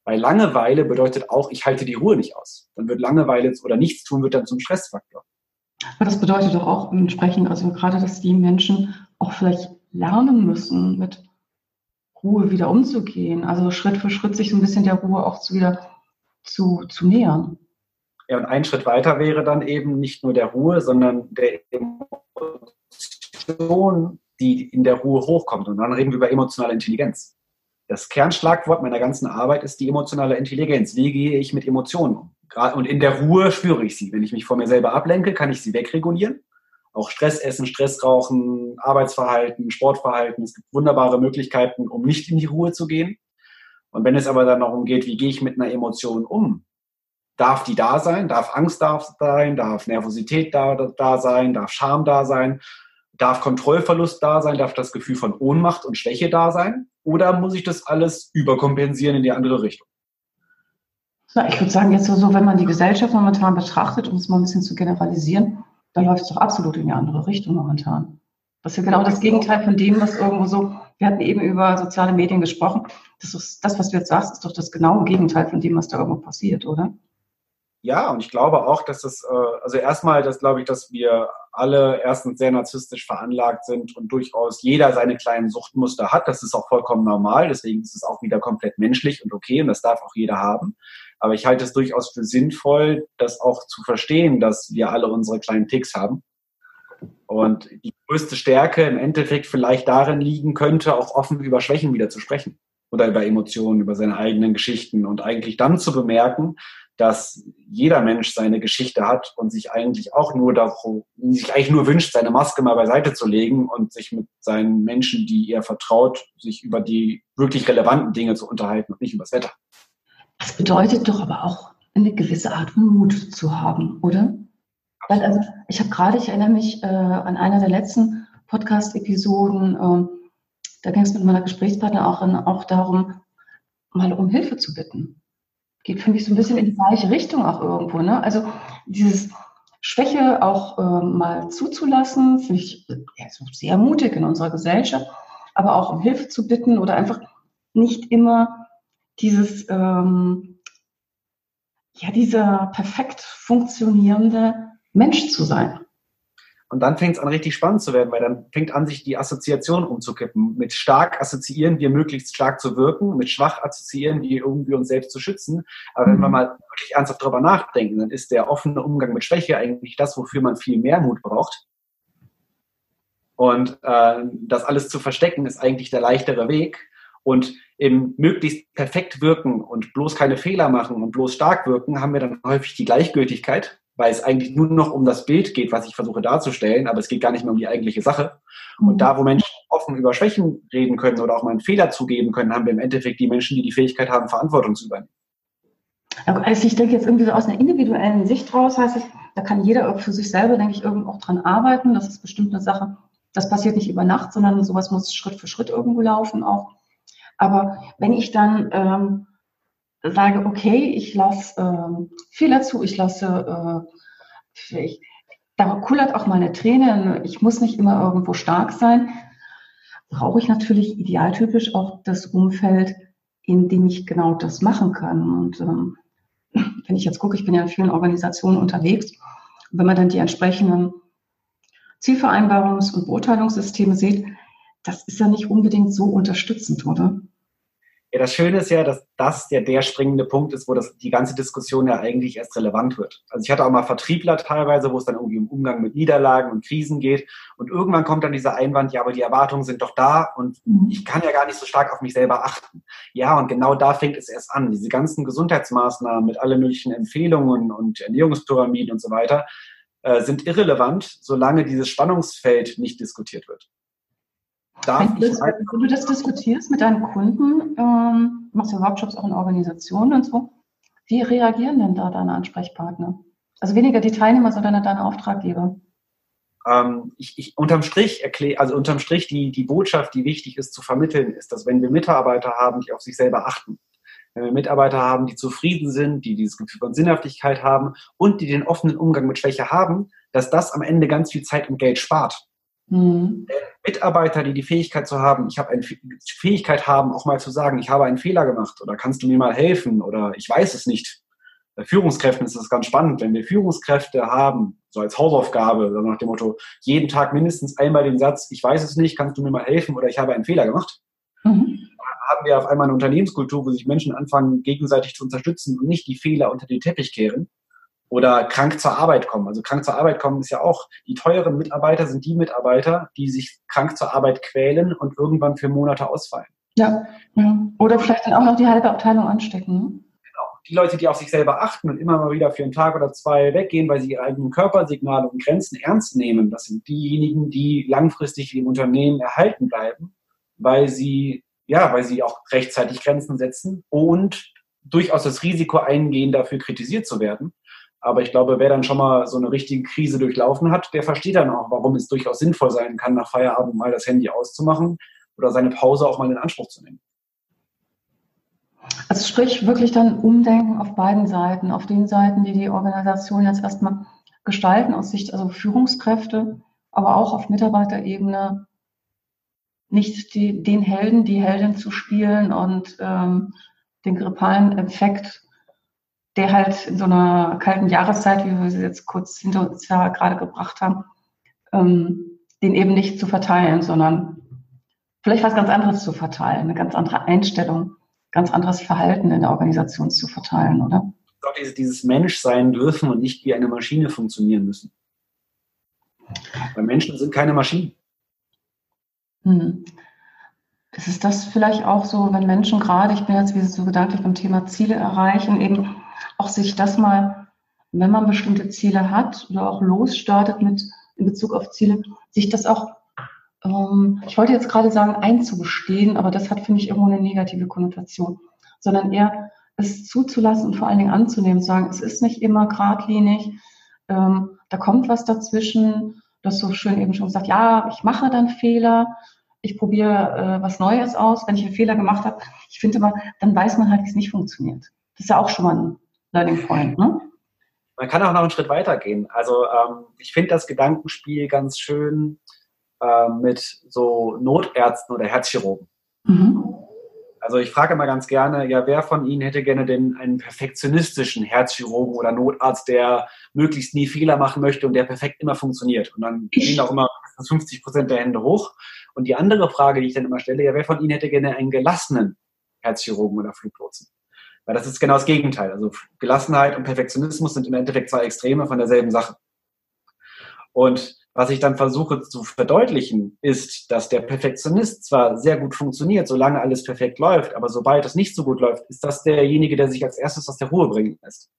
Weil Langeweile bedeutet auch, ich halte die Ruhe nicht aus. Dann wird Langeweile oder nichts tun wird dann zum Stressfaktor. Aber das bedeutet doch auch entsprechend, also gerade, dass die Menschen auch vielleicht lernen müssen, mit Ruhe wieder umzugehen. Also Schritt für Schritt sich so ein bisschen der Ruhe auch zu wieder zu, zu nähern. Ja, und ein Schritt weiter wäre dann eben nicht nur der Ruhe, sondern der Emotion, die in der Ruhe hochkommt. Und dann reden wir über emotionale Intelligenz. Das Kernschlagwort meiner ganzen Arbeit ist die emotionale Intelligenz. Wie gehe ich mit Emotionen um? Und in der Ruhe spüre ich sie. Wenn ich mich vor mir selber ablenke, kann ich sie wegregulieren. Auch Stress essen, Stress rauchen, Arbeitsverhalten, Sportverhalten. Es gibt wunderbare Möglichkeiten, um nicht in die Ruhe zu gehen. Und wenn es aber dann darum geht, wie gehe ich mit einer Emotion um, darf die da sein, darf Angst da sein, darf Nervosität da, da sein, darf Scham da sein, darf Kontrollverlust da sein, darf das Gefühl von Ohnmacht und Schwäche da sein? Oder muss ich das alles überkompensieren in die andere Richtung? Na, ich würde sagen, jetzt so, wenn man die Gesellschaft momentan betrachtet, um es mal ein bisschen zu generalisieren, dann läuft es doch absolut in die andere Richtung momentan. Das ist ja genau das Gegenteil von dem, was irgendwo so, wir hatten eben über soziale Medien gesprochen. Das, ist, das, was du jetzt sagst, ist doch das genaue Gegenteil von dem, was da irgendwo passiert, oder? Ja, und ich glaube auch, dass das, äh, also erstmal, das glaube ich, dass wir alle erstens sehr narzisstisch veranlagt sind und durchaus jeder seine kleinen Suchtmuster hat. Das ist auch vollkommen normal. Deswegen ist es auch wieder komplett menschlich und okay und das darf auch jeder haben. Aber ich halte es durchaus für sinnvoll, das auch zu verstehen, dass wir alle unsere kleinen Ticks haben und die größte Stärke im Endeffekt vielleicht darin liegen könnte, auch offen über Schwächen wieder zu sprechen oder über Emotionen, über seine eigenen Geschichten und eigentlich dann zu bemerken, dass jeder Mensch seine Geschichte hat und sich eigentlich auch nur darum, sich eigentlich nur wünscht, seine Maske mal beiseite zu legen und sich mit seinen Menschen, die ihr vertraut, sich über die wirklich relevanten Dinge zu unterhalten und nicht über das Wetter. Das bedeutet doch aber auch eine gewisse Art von Mut zu haben, oder? Weil also ich habe gerade, ich erinnere mich äh, an einer der letzten Podcast-Episoden, äh, da ging es mit meiner Gesprächspartner auch, darum, mal um Hilfe zu bitten. Geht, finde ich, so ein bisschen in die gleiche Richtung auch irgendwo. Ne? Also dieses Schwäche auch äh, mal zuzulassen, finde ich ja, so sehr mutig in unserer Gesellschaft, aber auch um Hilfe zu bitten oder einfach nicht immer dieses, ähm, ja, dieser perfekt funktionierende Mensch zu sein. Und dann fängt es an, richtig spannend zu werden, weil dann fängt an, sich die Assoziation umzukippen. Mit stark assoziieren wir möglichst stark zu wirken, mit schwach assoziieren wir irgendwie uns selbst zu schützen. Aber wenn wir mhm. mal wirklich ernsthaft darüber nachdenken, dann ist der offene Umgang mit Schwäche eigentlich das, wofür man viel mehr Mut braucht. Und äh, das alles zu verstecken ist eigentlich der leichtere Weg. Und im möglichst perfekt wirken und bloß keine Fehler machen und bloß stark wirken, haben wir dann häufig die Gleichgültigkeit, weil es eigentlich nur noch um das Bild geht, was ich versuche darzustellen, aber es geht gar nicht mehr um die eigentliche Sache. Und mhm. da, wo Menschen offen über Schwächen reden können oder auch mal einen Fehler zugeben können, haben wir im Endeffekt die Menschen, die die Fähigkeit haben, Verantwortung zu übernehmen. Also ich denke jetzt irgendwie so aus einer individuellen Sicht raus, heißt es, da kann jeder für sich selber, denke ich, irgendwo auch dran arbeiten. Das ist bestimmt eine Sache, das passiert nicht über Nacht, sondern sowas muss Schritt für Schritt irgendwo laufen auch. Aber wenn ich dann ähm, sage, okay, ich lasse ähm, Fehler zu, ich lasse, äh, ich, da kullert auch meine Träne, ich muss nicht immer irgendwo stark sein, brauche ich natürlich idealtypisch auch das Umfeld, in dem ich genau das machen kann. Und ähm, wenn ich jetzt gucke, ich bin ja in vielen Organisationen unterwegs, wenn man dann die entsprechenden Zielvereinbarungs- und Beurteilungssysteme sieht, das ist ja nicht unbedingt so unterstützend, oder? Ja, das Schöne ist ja, dass das ja der springende Punkt ist, wo das, die ganze Diskussion ja eigentlich erst relevant wird. Also ich hatte auch mal Vertriebler teilweise, wo es dann irgendwie um Umgang mit Niederlagen und Krisen geht. Und irgendwann kommt dann dieser Einwand, ja, aber die Erwartungen sind doch da und mhm. ich kann ja gar nicht so stark auf mich selber achten. Ja, und genau da fängt es erst an. Diese ganzen Gesundheitsmaßnahmen mit allen möglichen Empfehlungen und Ernährungspyramiden und so weiter äh, sind irrelevant, solange dieses Spannungsfeld nicht diskutiert wird. Darf wenn, das, wenn du das diskutierst mit deinen Kunden, ähm, machst du Workshops auch in Organisationen und so, wie reagieren denn da deine Ansprechpartner? Also weniger die Teilnehmer, sondern deine Auftraggeber. Ähm, ich, ich, unterm Strich erkläre, also unterm Strich die, die Botschaft, die wichtig ist zu vermitteln, ist, dass wenn wir Mitarbeiter haben, die auf sich selber achten, wenn wir Mitarbeiter haben, die zufrieden sind, die dieses Gefühl von Sinnhaftigkeit haben und die den offenen Umgang mit Schwäche haben, dass das am Ende ganz viel Zeit und Geld spart. Mhm. Mitarbeiter, die die Fähigkeit zu haben, ich habe eine Fähigkeit haben, auch mal zu sagen, ich habe einen Fehler gemacht oder kannst du mir mal helfen oder ich weiß es nicht. Bei Führungskräften ist das ganz spannend, wenn wir Führungskräfte haben, so als Hausaufgabe, so nach dem Motto, jeden Tag mindestens einmal den Satz, ich weiß es nicht, kannst du mir mal helfen oder ich habe einen Fehler gemacht. Mhm. Haben wir auf einmal eine Unternehmenskultur, wo sich Menschen anfangen, gegenseitig zu unterstützen und nicht die Fehler unter den Teppich kehren oder krank zur Arbeit kommen. Also krank zur Arbeit kommen ist ja auch, die teuren Mitarbeiter sind die Mitarbeiter, die sich krank zur Arbeit quälen und irgendwann für Monate ausfallen. Ja, ja. oder vielleicht dann auch noch die halbe Abteilung anstecken. Ne? Genau. Die Leute, die auf sich selber achten und immer mal wieder für einen Tag oder zwei weggehen, weil sie ihre eigenen Körpersignale und Grenzen ernst nehmen, das sind diejenigen, die langfristig im Unternehmen erhalten bleiben, weil sie, ja, weil sie auch rechtzeitig Grenzen setzen und durchaus das Risiko eingehen, dafür kritisiert zu werden. Aber ich glaube, wer dann schon mal so eine richtige Krise durchlaufen hat, der versteht dann auch, warum es durchaus sinnvoll sein kann, nach Feierabend mal das Handy auszumachen oder seine Pause auch mal in Anspruch zu nehmen. Also sprich wirklich dann Umdenken auf beiden Seiten, auf den Seiten, die die Organisation jetzt erstmal gestalten, aus Sicht also Führungskräfte, aber auch auf Mitarbeiterebene, nicht die, den Helden, die Heldin zu spielen und ähm, den grippalen Effekt der halt in so einer kalten Jahreszeit, wie wir sie jetzt kurz hinter uns ja gerade gebracht haben, ähm, den eben nicht zu verteilen, sondern vielleicht was ganz anderes zu verteilen, eine ganz andere Einstellung, ganz anderes Verhalten in der Organisation zu verteilen, oder? Dieses, dieses Mensch sein dürfen und nicht wie eine Maschine funktionieren müssen. Weil Menschen sind keine Maschinen. Hm. Ist das vielleicht auch so, wenn Menschen gerade, ich bin jetzt wie so gedanklich beim Thema Ziele erreichen, eben auch sich das mal, wenn man bestimmte Ziele hat oder auch losstartet mit in Bezug auf Ziele, sich das auch, ähm, ich wollte jetzt gerade sagen, einzugestehen, aber das hat, finde ich, irgendwo eine negative Konnotation, sondern eher es zuzulassen und vor allen Dingen anzunehmen, zu sagen, es ist nicht immer geradlinig, ähm, da kommt was dazwischen, du hast so schön eben schon gesagt, ja, ich mache dann Fehler, ich probiere äh, was Neues aus, wenn ich einen Fehler gemacht habe. Ich finde immer, dann weiß man halt, wie es nicht funktioniert. Das ist ja auch schon mal ein Learning Point, ne? Man kann auch noch einen Schritt weiter gehen. Also ähm, ich finde das Gedankenspiel ganz schön äh, mit so Notärzten oder Herzchirurgen. Mhm. Also ich frage immer ganz gerne, ja, wer von Ihnen hätte gerne denn einen perfektionistischen Herzchirurgen oder Notarzt, der möglichst nie Fehler machen möchte und der perfekt immer funktioniert? Und dann gehen auch immer 50 Prozent der Hände hoch. Und die andere Frage, die ich dann immer stelle, ja, wer von Ihnen hätte gerne einen gelassenen Herzchirurgen oder Fluglotsen? Weil das ist genau das Gegenteil. Also Gelassenheit und Perfektionismus sind im Endeffekt zwei Extreme von derselben Sache. Und Was ich dann versuche zu verdeutlichen, ist, dass der Perfektionist zwar sehr gut funktioniert, solange alles perfekt läuft, aber sobald es nicht so gut läuft, ist das derjenige, der sich als erstes aus der Ruhe bringen lässt.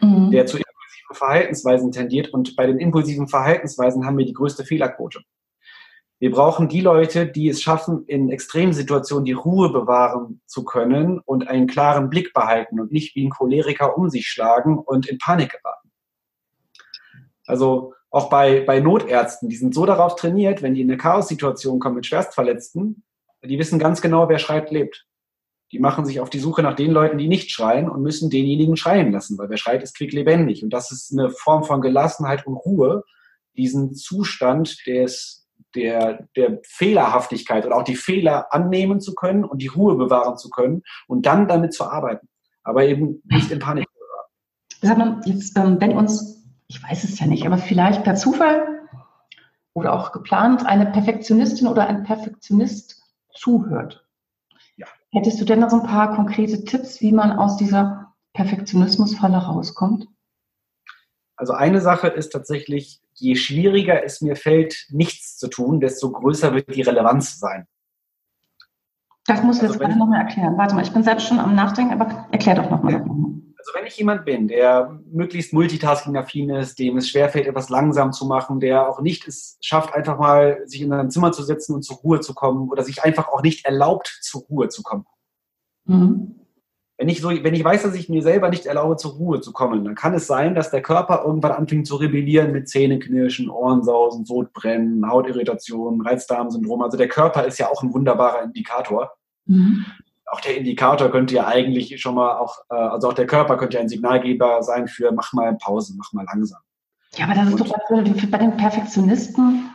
Mhm. Der zu impulsiven Verhaltensweisen tendiert und bei den impulsiven Verhaltensweisen haben wir die größte Fehlerquote. Wir brauchen die Leute, die es schaffen, in Extremsituationen die Ruhe bewahren zu können und einen klaren Blick behalten und nicht wie ein Choleriker um sich schlagen und in Panik geraten. Also auch bei, bei Notärzten, die sind so darauf trainiert, wenn die in eine Chaos-Situation kommen mit Schwerstverletzten, die wissen ganz genau, wer schreit, lebt. Die machen sich auf die Suche nach den Leuten, die nicht schreien und müssen denjenigen schreien lassen, weil wer schreit, ist quicklebendig. Und das ist eine Form von Gelassenheit und Ruhe, diesen Zustand des, der, der Fehlerhaftigkeit und auch die Fehler annehmen zu können und die Ruhe bewahren zu können und dann damit zu arbeiten. Aber eben nicht in Panik zu geraten. Jetzt, ähm, wenn uns ich weiß es ja nicht, aber vielleicht per Zufall oder auch geplant eine Perfektionistin oder ein Perfektionist zuhört. Ja. Hättest du denn noch so ein paar konkrete Tipps, wie man aus dieser Perfektionismusfalle rauskommt? Also eine Sache ist tatsächlich, je schwieriger es mir fällt, nichts zu tun, desto größer wird die Relevanz sein. Das muss also jetzt gerade nochmal erklären. Warte mal, ich bin selbst schon am Nachdenken, aber erklär doch nochmal. Ja. Also wenn ich jemand bin, der möglichst multitasking-affin ist, dem es schwerfällt, etwas langsam zu machen, der auch nicht es schafft, einfach mal sich in sein Zimmer zu setzen und zur Ruhe zu kommen oder sich einfach auch nicht erlaubt, zur Ruhe zu kommen. Mhm. Wenn ich, so, wenn ich weiß, dass ich mir selber nicht erlaube, zur Ruhe zu kommen, dann kann es sein, dass der Körper irgendwann anfängt zu rebellieren mit Zähneknirschen, Ohrensausen, Sodbrennen, Hautirritationen, Reizdarmsyndrom. Also der Körper ist ja auch ein wunderbarer Indikator. Mhm auch der Indikator könnte ja eigentlich schon mal auch, äh, also auch der Körper könnte ja ein Signalgeber sein für mach mal Pause, mach mal langsam. Ja, aber das ist doch bei den Perfektionisten,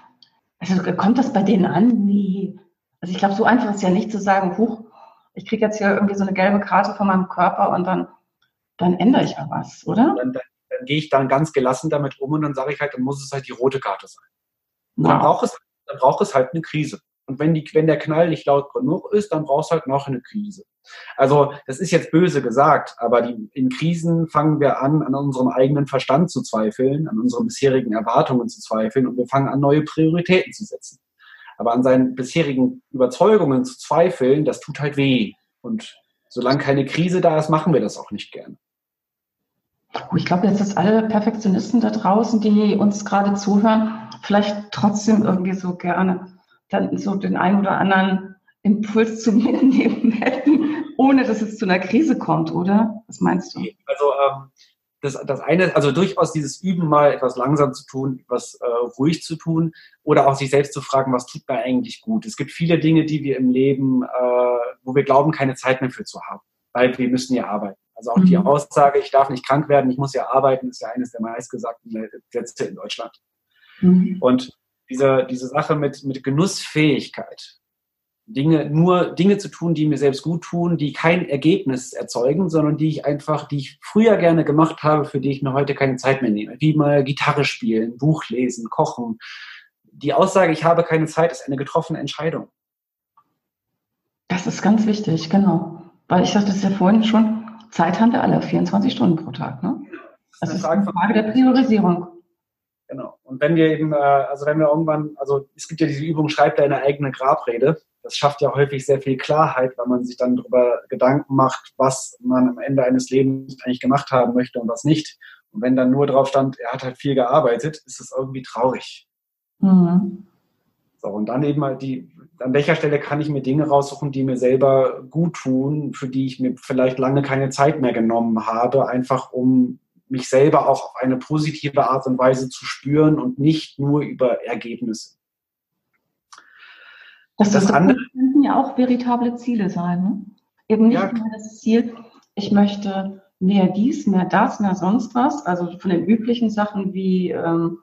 also kommt das bei denen an? Nee. Also ich glaube, so einfach ist ja nicht zu sagen, huch, ich kriege jetzt hier irgendwie so eine gelbe Karte von meinem Körper und dann, dann ändere ich ja was, oder? Dann, dann, dann gehe ich dann ganz gelassen damit um und dann sage ich halt, dann muss es halt die rote Karte sein. Wow. Dann, braucht es, dann braucht es halt eine Krise. Und wenn, die, wenn der Knall nicht laut genug ist, dann brauchst du halt noch eine Krise. Also das ist jetzt böse gesagt, aber die, in Krisen fangen wir an, an unserem eigenen Verstand zu zweifeln, an unseren bisherigen Erwartungen zu zweifeln und wir fangen an, neue Prioritäten zu setzen. Aber an seinen bisherigen Überzeugungen zu zweifeln, das tut halt weh. Und solange keine Krise da ist, machen wir das auch nicht gerne. Ich glaube jetzt, dass alle Perfektionisten da draußen, die uns gerade zuhören, vielleicht trotzdem irgendwie so gerne dann so den einen oder anderen Impuls zu mir nehmen hätten, ohne dass es zu einer Krise kommt, oder? Was meinst du? Also ähm, das, das eine, also durchaus dieses Üben mal etwas langsam zu tun, etwas äh, ruhig zu tun oder auch sich selbst zu fragen, was tut mir eigentlich gut. Es gibt viele Dinge, die wir im Leben, äh, wo wir glauben, keine Zeit mehr für zu haben, weil wir müssen ja arbeiten. Also auch mhm. die Aussage, ich darf nicht krank werden, ich muss ja arbeiten, ist ja eines der meistgesagten Sätze in Deutschland. Mhm. Und diese, diese Sache mit, mit Genussfähigkeit. Dinge, nur Dinge zu tun, die mir selbst gut tun, die kein Ergebnis erzeugen, sondern die ich einfach, die ich früher gerne gemacht habe, für die ich mir heute keine Zeit mehr nehme. Wie mal Gitarre spielen, Buch lesen, kochen. Die Aussage, ich habe keine Zeit, ist eine getroffene Entscheidung. Das ist ganz wichtig, genau. Weil ich sagte es ja vorhin schon, Zeit haben wir alle, 24 Stunden pro Tag. Ne? Das, ist eine Frage der Priorisierung. Genau. Und wenn wir eben, äh, also wenn wir irgendwann, also es gibt ja diese Übung, schreib deine eigene Grabrede. Das schafft ja häufig sehr viel Klarheit, weil man sich dann darüber Gedanken macht, was man am Ende eines Lebens eigentlich gemacht haben möchte und was nicht. Und wenn dann nur drauf stand, er hat halt viel gearbeitet, ist es irgendwie traurig. Mhm. So, und dann eben halt die, an welcher Stelle kann ich mir Dinge raussuchen, die mir selber gut tun, für die ich mir vielleicht lange keine Zeit mehr genommen habe, einfach um mich selber auch auf eine positive Art und Weise zu spüren und nicht nur über Ergebnisse. Das, das, das andere könnten ja auch veritable Ziele sein. Ne? Eben nicht ja. nur das Ziel, ich möchte mehr dies, mehr das, mehr sonst was, also von den üblichen Sachen wie ähm,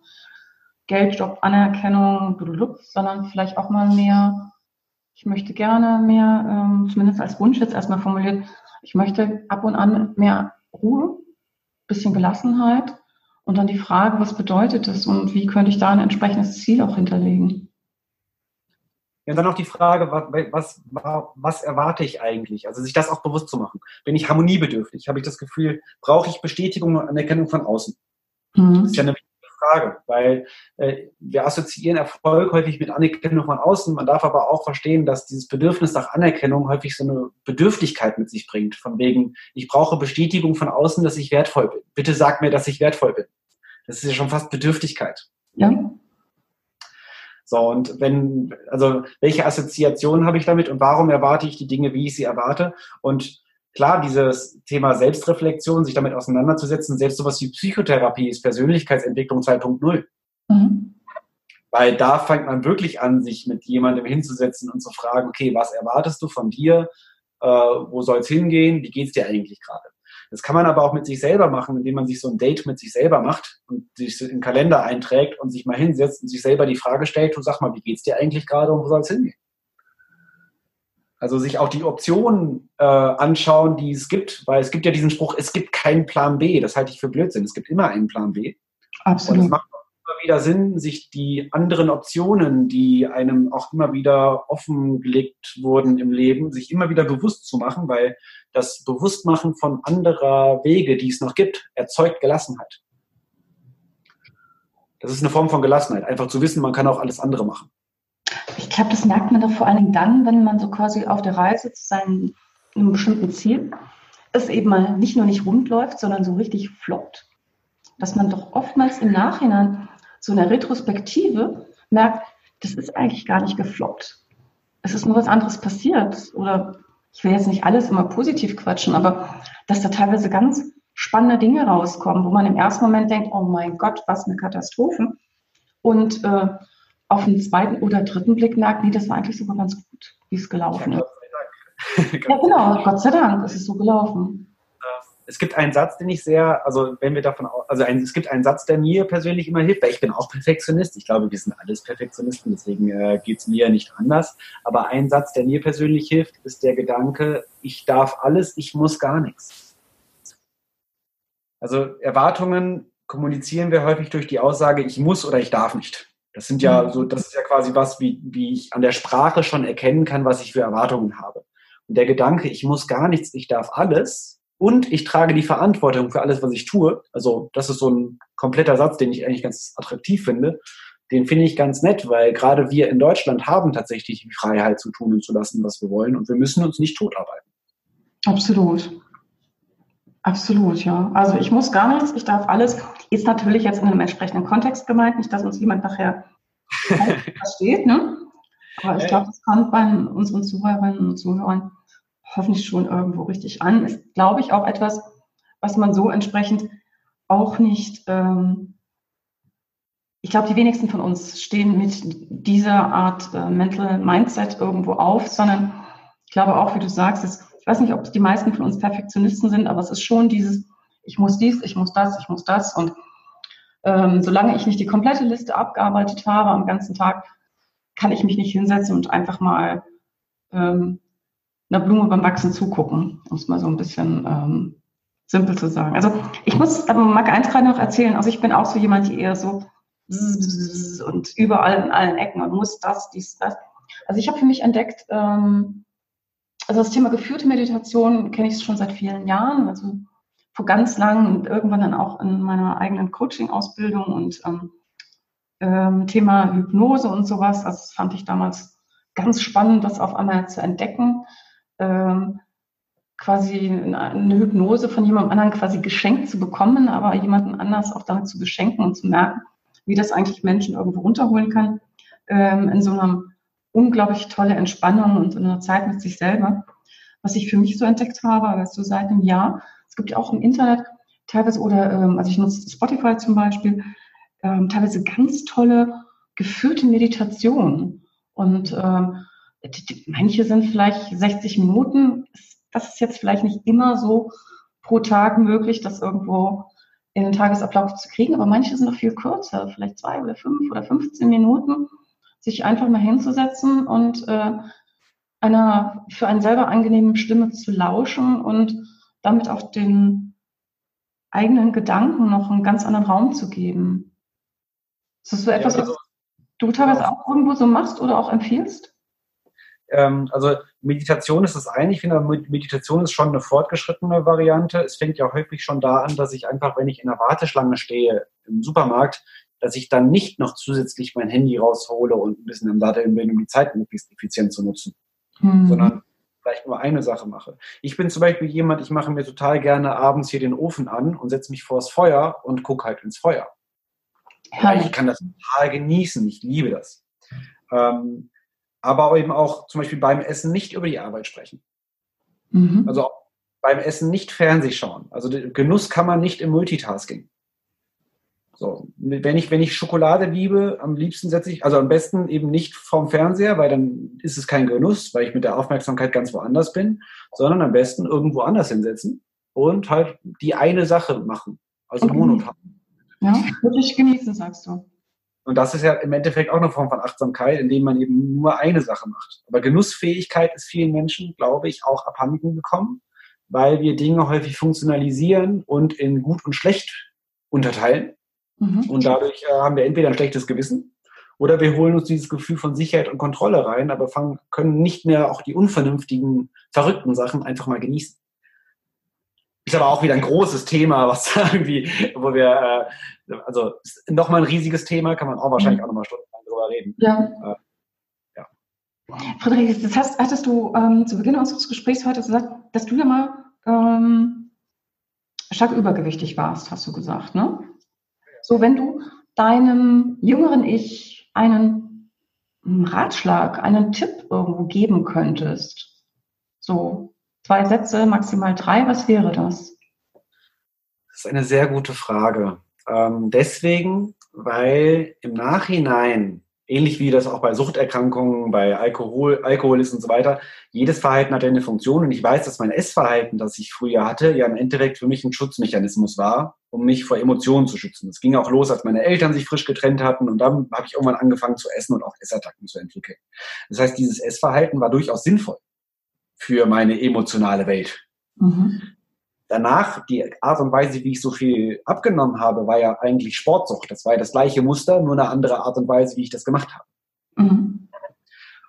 Geld, Job, Anerkennung, sondern vielleicht auch mal mehr, ich möchte gerne mehr, ähm, zumindest als Wunsch jetzt erstmal formuliert, ich möchte ab und an mehr Ruhe, bisschen Gelassenheit und dann die Frage, was bedeutet das und wie könnte ich da ein entsprechendes Ziel auch hinterlegen? Ja, und dann auch die Frage, was, was, was erwarte ich eigentlich? Also sich das auch bewusst zu machen. Bin ich harmoniebedürftig? Habe ich das Gefühl, brauche ich Bestätigung und Anerkennung von außen? Mhm. Das ist ja eine Frage, weil äh, wir assoziieren Erfolg häufig mit Anerkennung von außen. Man darf aber auch verstehen, dass dieses Bedürfnis nach Anerkennung häufig so eine Bedürftigkeit mit sich bringt. Von wegen, ich brauche Bestätigung von außen, dass ich wertvoll bin. Bitte sag mir, dass ich wertvoll bin. Das ist ja schon fast Bedürftigkeit. Ja. So, und wenn, also welche Assoziationen habe ich damit und warum erwarte ich die Dinge, wie ich sie erwarte? Und klar, dieses Thema Selbstreflexion, sich damit auseinanderzusetzen, selbst sowas wie Psychotherapie ist Persönlichkeitsentwicklung 2.0. Mhm. Weil da fängt man wirklich an, sich mit jemandem hinzusetzen und zu fragen, okay, was erwartest du von dir? Äh, wo soll es hingehen? Wie geht es dir eigentlich gerade? Das kann man aber auch mit sich selber machen, indem man sich so ein Date mit sich selber macht und sich in den Kalender einträgt und sich mal hinsetzt und sich selber die Frage stellt, du sag mal, wie geht es dir eigentlich gerade und wo soll es hingehen? Also sich auch die Optionen äh, anschauen, die es gibt, weil es gibt ja diesen Spruch, es gibt keinen Plan B. Das halte ich für Blödsinn. Es gibt immer einen Plan B. Absolut. Und es macht wieder Sinn, sich die anderen Optionen, die einem auch immer wieder offengelegt wurden im Leben, sich immer wieder bewusst zu machen, weil das Bewusstmachen von anderer Wege, die es noch gibt, erzeugt Gelassenheit. Das ist eine Form von Gelassenheit, einfach zu wissen, man kann auch alles andere machen. Ich glaube, das merkt man doch vor allen Dingen dann, wenn man so quasi auf der Reise zu seinem einem bestimmten Ziel es eben mal nicht nur nicht rund läuft, sondern so richtig floppt. Dass man doch oftmals im Nachhinein so eine Retrospektive merkt, das ist eigentlich gar nicht gefloppt. Es ist nur was anderes passiert. Oder ich will jetzt nicht alles immer positiv quatschen, aber dass da teilweise ganz spannende Dinge rauskommen, wo man im ersten Moment denkt, oh mein Gott, was eine Katastrophe. Und äh, auf den zweiten oder dritten Blick merkt, nee, das war eigentlich sogar ganz gut, wie es gelaufen ist. ja, genau, Gott sei Dank ist es so gelaufen. Es gibt einen Satz, den ich sehr, also wenn wir davon, also ein, es gibt einen Satz, der mir persönlich immer hilft, weil ich bin auch Perfektionist. Ich glaube, wir sind alles Perfektionisten, deswegen äh, geht es mir nicht anders. Aber ein Satz, der mir persönlich hilft, ist der Gedanke, ich darf alles, ich muss gar nichts. Also Erwartungen kommunizieren wir häufig durch die Aussage, ich muss oder ich darf nicht. Das sind ja so, das ist ja quasi was, wie, wie ich an der Sprache schon erkennen kann, was ich für Erwartungen habe. Und der Gedanke, ich muss gar nichts, ich darf alles und ich trage die Verantwortung für alles, was ich tue. Also, das ist so ein kompletter Satz, den ich eigentlich ganz attraktiv finde. Den finde ich ganz nett, weil gerade wir in Deutschland haben tatsächlich die Freiheit zu tun und zu lassen, was wir wollen. Und wir müssen uns nicht totarbeiten. Absolut. Absolut, ja. Also ich muss gar nichts, ich darf alles. Ist natürlich jetzt in einem entsprechenden Kontext gemeint, nicht, dass uns jemand nachher versteht, ne? Aber ich glaube, das kommt bei unseren Zuhörerinnen und Zuhörern hoffentlich schon irgendwo richtig an. Ist, glaube ich, auch etwas, was man so entsprechend auch nicht, ähm, ich glaube, die wenigsten von uns stehen mit dieser Art äh, Mental Mindset irgendwo auf, sondern ich glaube auch, wie du sagst, es ich weiß nicht, ob die meisten von uns Perfektionisten sind, aber es ist schon dieses, ich muss dies, ich muss das, ich muss das. Und ähm, solange ich nicht die komplette Liste abgearbeitet habe am ganzen Tag, kann ich mich nicht hinsetzen und einfach mal ähm, einer Blume beim Wachsen zugucken, um es mal so ein bisschen ähm, simpel zu sagen. Also ich muss aber mag eins gerade noch erzählen. Also ich bin auch so jemand, die eher so und überall in allen Ecken und muss das, dies, das. Also ich habe für mich entdeckt, ähm, also das Thema geführte Meditation kenne ich schon seit vielen Jahren, also vor ganz lang und irgendwann dann auch in meiner eigenen Coaching-Ausbildung und ähm, ähm, Thema Hypnose und sowas. Also das fand ich damals ganz spannend, das auf einmal zu entdecken. Ähm, quasi eine Hypnose von jemandem anderen quasi geschenkt zu bekommen, aber jemanden anders auch damit zu beschenken und zu merken, wie das eigentlich Menschen irgendwo runterholen kann ähm, in so einem unglaublich tolle Entspannung und in einer Zeit mit sich selber. Was ich für mich so entdeckt habe, weißt du, seit einem Jahr, es gibt ja auch im Internet teilweise oder, ähm, also ich nutze Spotify zum Beispiel, ähm, teilweise ganz tolle geführte Meditationen. Und ähm, manche sind vielleicht 60 Minuten. Das ist jetzt vielleicht nicht immer so pro Tag möglich, das irgendwo in den Tagesablauf zu kriegen, aber manche sind noch viel kürzer, vielleicht zwei oder fünf oder 15 Minuten sich einfach mal hinzusetzen und äh, einer für einen selber angenehmen Stimme zu lauschen und damit auch den eigenen Gedanken noch einen ganz anderen Raum zu geben. Ist das so etwas, ja, also, was du teilweise auch irgendwo so machst oder auch empfiehlst? Ähm, also Meditation ist das eine. Ich finde, Meditation ist schon eine fortgeschrittene Variante. Es fängt ja häufig schon da an, dass ich einfach, wenn ich in der Warteschlange stehe im Supermarkt, dass ich dann nicht noch zusätzlich mein Handy raushole und ein bisschen im Datteln bin, um die Zeit möglichst effizient zu nutzen, mhm. sondern vielleicht nur eine Sache mache. Ich bin zum Beispiel jemand, ich mache mir total gerne abends hier den Ofen an und setze mich vors Feuer und gucke halt ins Feuer. Ja. Ich kann das total genießen, ich liebe das. Ähm, aber eben auch zum Beispiel beim Essen nicht über die Arbeit sprechen. Mhm. Also beim Essen nicht Fernseh schauen. Also Genuss kann man nicht im Multitasking. So, wenn ich, wenn ich Schokolade liebe, am liebsten setze ich, also am besten eben nicht vorm Fernseher, weil dann ist es kein Genuss, weil ich mit der Aufmerksamkeit ganz woanders bin, sondern am besten irgendwo anders hinsetzen und halt die eine Sache machen. Also okay. monotan. Ja, wirklich genießen, sagst du. Und das ist ja im Endeffekt auch eine Form von Achtsamkeit, indem man eben nur eine Sache macht. Aber Genussfähigkeit ist vielen Menschen, glaube ich, auch abhanden gekommen, weil wir Dinge häufig funktionalisieren und in gut und schlecht unterteilen. Mhm. Und dadurch äh, haben wir entweder ein schlechtes Gewissen oder wir holen uns dieses Gefühl von Sicherheit und Kontrolle rein, aber fangen, können nicht mehr auch die unvernünftigen, verrückten Sachen einfach mal genießen. Ist aber auch wieder ein großes Thema, was irgendwie, wo wir, äh, also nochmal ein riesiges Thema, kann man auch wahrscheinlich mhm. auch nochmal stundenlang drüber reden. Ja. Äh, ja. Friedrich, das hast, hattest du ähm, zu Beginn unseres Gesprächs heute gesagt, dass du ja mal ähm, stark übergewichtig warst, hast du gesagt, ne? So, wenn du deinem jüngeren Ich einen Ratschlag, einen Tipp irgendwo geben könntest, so Zwei Sätze, maximal drei, was wäre das? Das ist eine sehr gute Frage. Ähm, deswegen, weil im Nachhinein, ähnlich wie das auch bei Suchterkrankungen, bei Alkohol, Alkoholismus und so weiter, jedes Verhalten hat eine Funktion und ich weiß, dass mein Essverhalten, das ich früher hatte, ja im Endeffekt für mich ein Schutzmechanismus war, um mich vor Emotionen zu schützen. Es ging auch los, als meine Eltern sich frisch getrennt hatten und dann habe ich irgendwann angefangen zu essen und auch Essattacken zu entwickeln. Das heißt, dieses Essverhalten war durchaus sinnvoll für meine emotionale Welt. Mhm. Danach, die Art und Weise, wie ich so viel abgenommen habe, war ja eigentlich Sportsucht. Das war ja das gleiche Muster, nur eine andere Art und Weise, wie ich das gemacht habe. Mhm.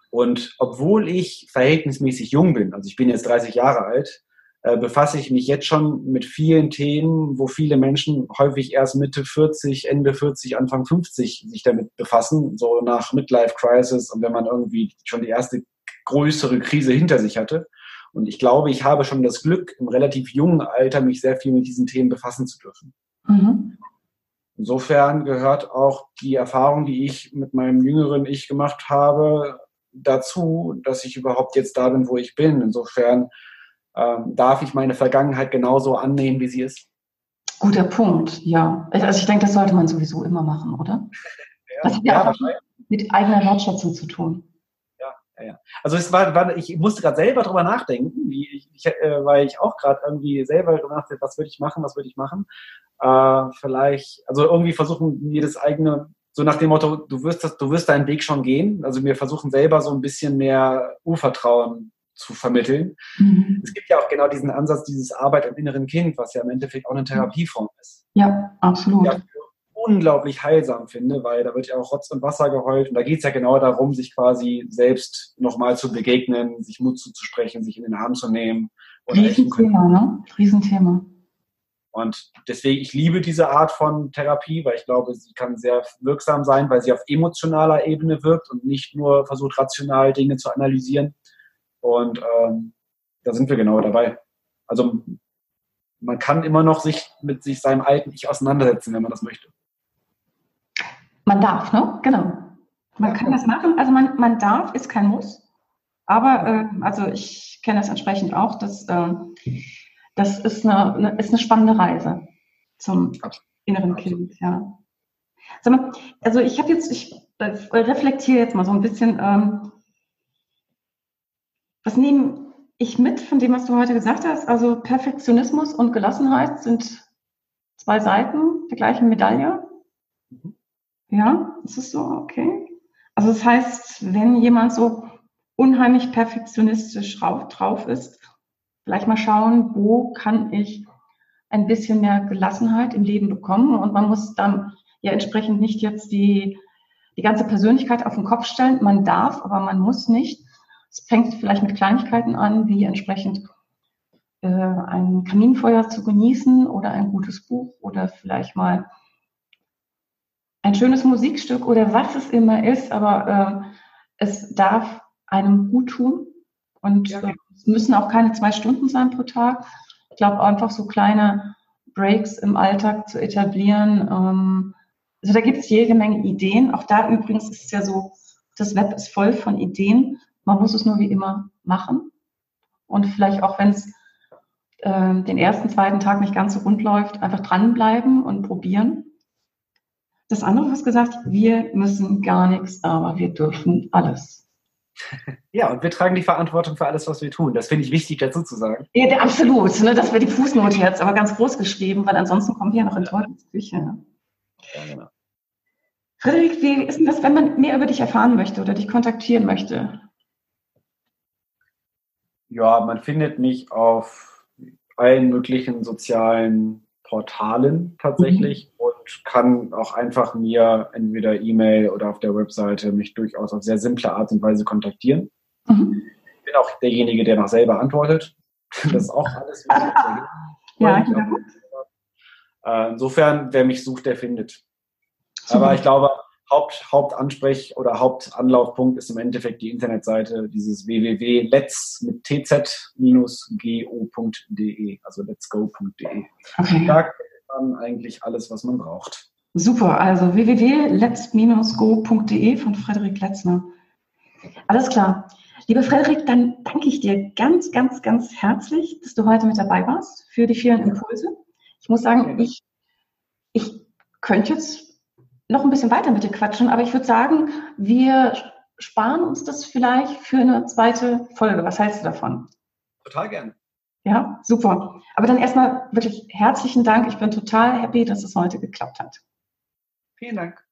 Und obwohl ich verhältnismäßig jung bin, also ich bin jetzt 30 Jahre alt, äh, befasse ich mich jetzt schon mit vielen Themen, wo viele Menschen häufig erst Mitte 40, Ende 40, Anfang 50 sich damit befassen, so nach Midlife Crisis und wenn man irgendwie schon die erste größere Krise hinter sich hatte. Und ich glaube, ich habe schon das Glück, im relativ jungen Alter mich sehr viel mit diesen Themen befassen zu dürfen. Mhm. Insofern gehört auch die Erfahrung, die ich mit meinem jüngeren Ich gemacht habe, dazu, dass ich überhaupt jetzt da bin, wo ich bin. Insofern ähm, darf ich meine Vergangenheit genauso annehmen, wie sie ist. Guter Punkt, ja. Also ich denke, das sollte man sowieso immer machen, oder? Ja, das hat ja, ja auch mit eigener Wertschätzung zu tun ja. Also es war, war ich musste gerade selber drüber nachdenken, wie ich, ich, äh, weil ich auch gerade irgendwie selber drüber nachdenke, was würde ich machen, was würde ich machen. Äh, vielleicht, also irgendwie versuchen mir das eigene, so nach dem Motto, du wirst das, du wirst deinen Weg schon gehen. Also wir versuchen selber so ein bisschen mehr Urvertrauen zu vermitteln. Mhm. Es gibt ja auch genau diesen Ansatz, dieses Arbeit am inneren Kind, was ja im Endeffekt auch eine Therapieform ist. Ja, absolut. Ja, unglaublich heilsam finde, weil da wird ja auch Rotz und Wasser geheult und da geht es ja genau darum, sich quasi selbst nochmal zu begegnen, sich Mut zuzusprechen, sich in den Arm zu nehmen. Riesenthema, ne? Riesenthema. Und deswegen, ich liebe diese Art von Therapie, weil ich glaube, sie kann sehr wirksam sein, weil sie auf emotionaler Ebene wirkt und nicht nur versucht, rational Dinge zu analysieren. Und ähm, da sind wir genau dabei. Also man kann immer noch sich mit sich seinem alten Ich auseinandersetzen, wenn man das möchte. Man darf, ne? Genau. Man kann das machen. Also man, man darf, ist kein Muss. Aber äh, also ich kenne das entsprechend auch. Dass, äh, das ist eine, eine, ist eine spannende Reise zum inneren Kind, ja. Mal, also ich habe jetzt, ich reflektiere jetzt mal so ein bisschen, ähm, was nehme ich mit von dem, was du heute gesagt hast? Also Perfektionismus und Gelassenheit sind zwei Seiten der gleichen Medaille. Mhm. Ja, ist es so? Okay. Also das heißt, wenn jemand so unheimlich perfektionistisch drauf, ist, vielleicht mal schauen, wo kann ich ein bisschen mehr Gelassenheit im Leben bekommen und man muss dann ja entsprechend nicht jetzt die, die ganze Persönlichkeit auf den Kopf stellen. Man darf, aber man muss nicht. Es fängt vielleicht mit Kleinigkeiten an, wie entsprechend äh, ein Kaminfeuer zu genießen oder ein gutes Buch oder vielleicht mal ein schönes Musikstück oder was es immer ist, aber äh, es darf einem gut tun und ja. äh, es müssen auch keine zwei Stunden sein pro Tag. Ich glaube einfach so kleine Breaks im Alltag zu etablieren. Ähm, also da gibt es jede Menge Ideen. Auch da übrigens ist es ja so, das Web ist voll von Ideen. Man muss es nur wie immer machen. Und vielleicht auch, wenn es äh, den ersten, zweiten Tag nicht ganz so rund läuft, einfach dranbleiben und probieren. Das andere hast gesagt, wir müssen gar nichts, aber wir dürfen alles. Ja, und wir tragen die Verantwortung für alles, was wir tun. Das finde ich wichtig dazu zu sagen. Ja, absolut. Ne, das wäre die Fußnote jetzt, aber ganz groß geschrieben, weil ansonsten kommen wir ja noch in Teufelsküche. Ja, genau. Frederik, wie ist denn das, wenn man mehr über dich erfahren möchte oder dich kontaktieren möchte? Ja, man findet mich auf allen möglichen sozialen Portalen tatsächlich mhm. und kann auch einfach mir entweder E-Mail oder auf der Webseite mich durchaus auf sehr simple Art und Weise kontaktieren. Mhm. Ich bin auch derjenige, der noch selber antwortet. Das ist auch alles. ja, genau. Insofern, wer mich sucht, der findet. Aber ich glaube, Haupt, Hauptansprech- oder Hauptanlaufpunkt ist im Endeffekt die Internetseite, dieses www.let's mit tz-go.de, also letsgo.de. Okay. Da findet man eigentlich alles, was man braucht. Super, also www.let's-go.de von Frederik Letzner. Alles klar. Lieber Frederik, dann danke ich dir ganz, ganz, ganz herzlich, dass du heute mit dabei warst für die vielen Impulse. Ich muss sagen, ich, ich könnte jetzt noch ein bisschen weiter mit dir quatschen, aber ich würde sagen, wir sparen uns das vielleicht für eine zweite Folge. Was hältst du davon? Total gerne. Ja, super. Aber dann erstmal wirklich herzlichen Dank. Ich bin total happy, dass es heute geklappt hat. Vielen Dank.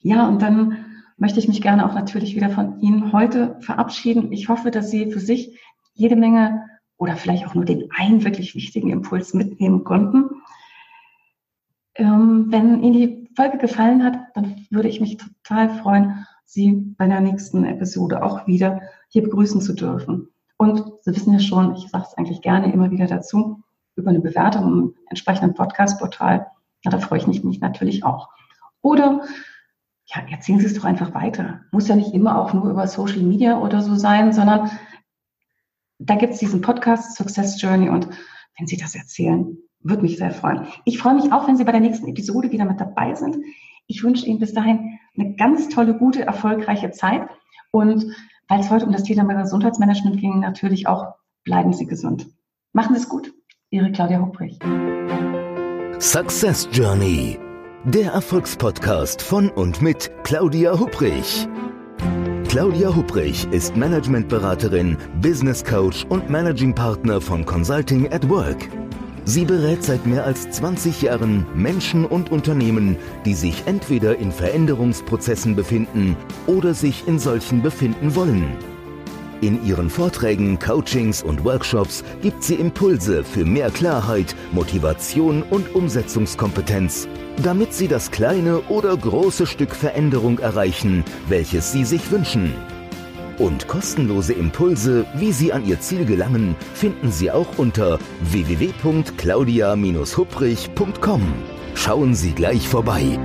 Ja, und dann möchte ich mich gerne auch natürlich wieder von Ihnen heute verabschieden. Ich hoffe, dass Sie für sich jede Menge oder vielleicht auch nur den einen wirklich wichtigen Impuls mitnehmen konnten. Ähm, wenn Ihnen die Folge gefallen hat, dann würde ich mich total freuen, Sie bei der nächsten Episode auch wieder hier begrüßen zu dürfen. Und Sie wissen ja schon, ich sage es eigentlich gerne immer wieder dazu, über eine Bewertung im entsprechenden Podcast-Portal, ja, da freue ich mich natürlich auch. Oder ja, erzählen Sie es doch einfach weiter. Muss ja nicht immer auch nur über Social Media oder so sein, sondern da gibt es diesen Podcast Success Journey und wenn Sie das erzählen, würde mich sehr freuen. Ich freue mich auch, wenn Sie bei der nächsten Episode wieder mit dabei sind. Ich wünsche Ihnen bis dahin eine ganz tolle, gute, erfolgreiche Zeit. Und weil es heute um das Thema Gesundheitsmanagement ging, natürlich auch bleiben Sie gesund. Machen Sie es gut. Ihre Claudia Hupprich. Success Journey. Der Erfolgspodcast von und mit Claudia Hupprich. Claudia Hupprich ist Managementberaterin, Business Coach und Managing Partner von Consulting at Work. Sie berät seit mehr als 20 Jahren Menschen und Unternehmen, die sich entweder in Veränderungsprozessen befinden oder sich in solchen befinden wollen. In ihren Vorträgen, Coachings und Workshops gibt sie Impulse für mehr Klarheit, Motivation und Umsetzungskompetenz, damit sie das kleine oder große Stück Veränderung erreichen, welches sie sich wünschen. Und kostenlose Impulse, wie Sie an Ihr Ziel gelangen, finden Sie auch unter www.claudia-hupprich.com. Schauen Sie gleich vorbei.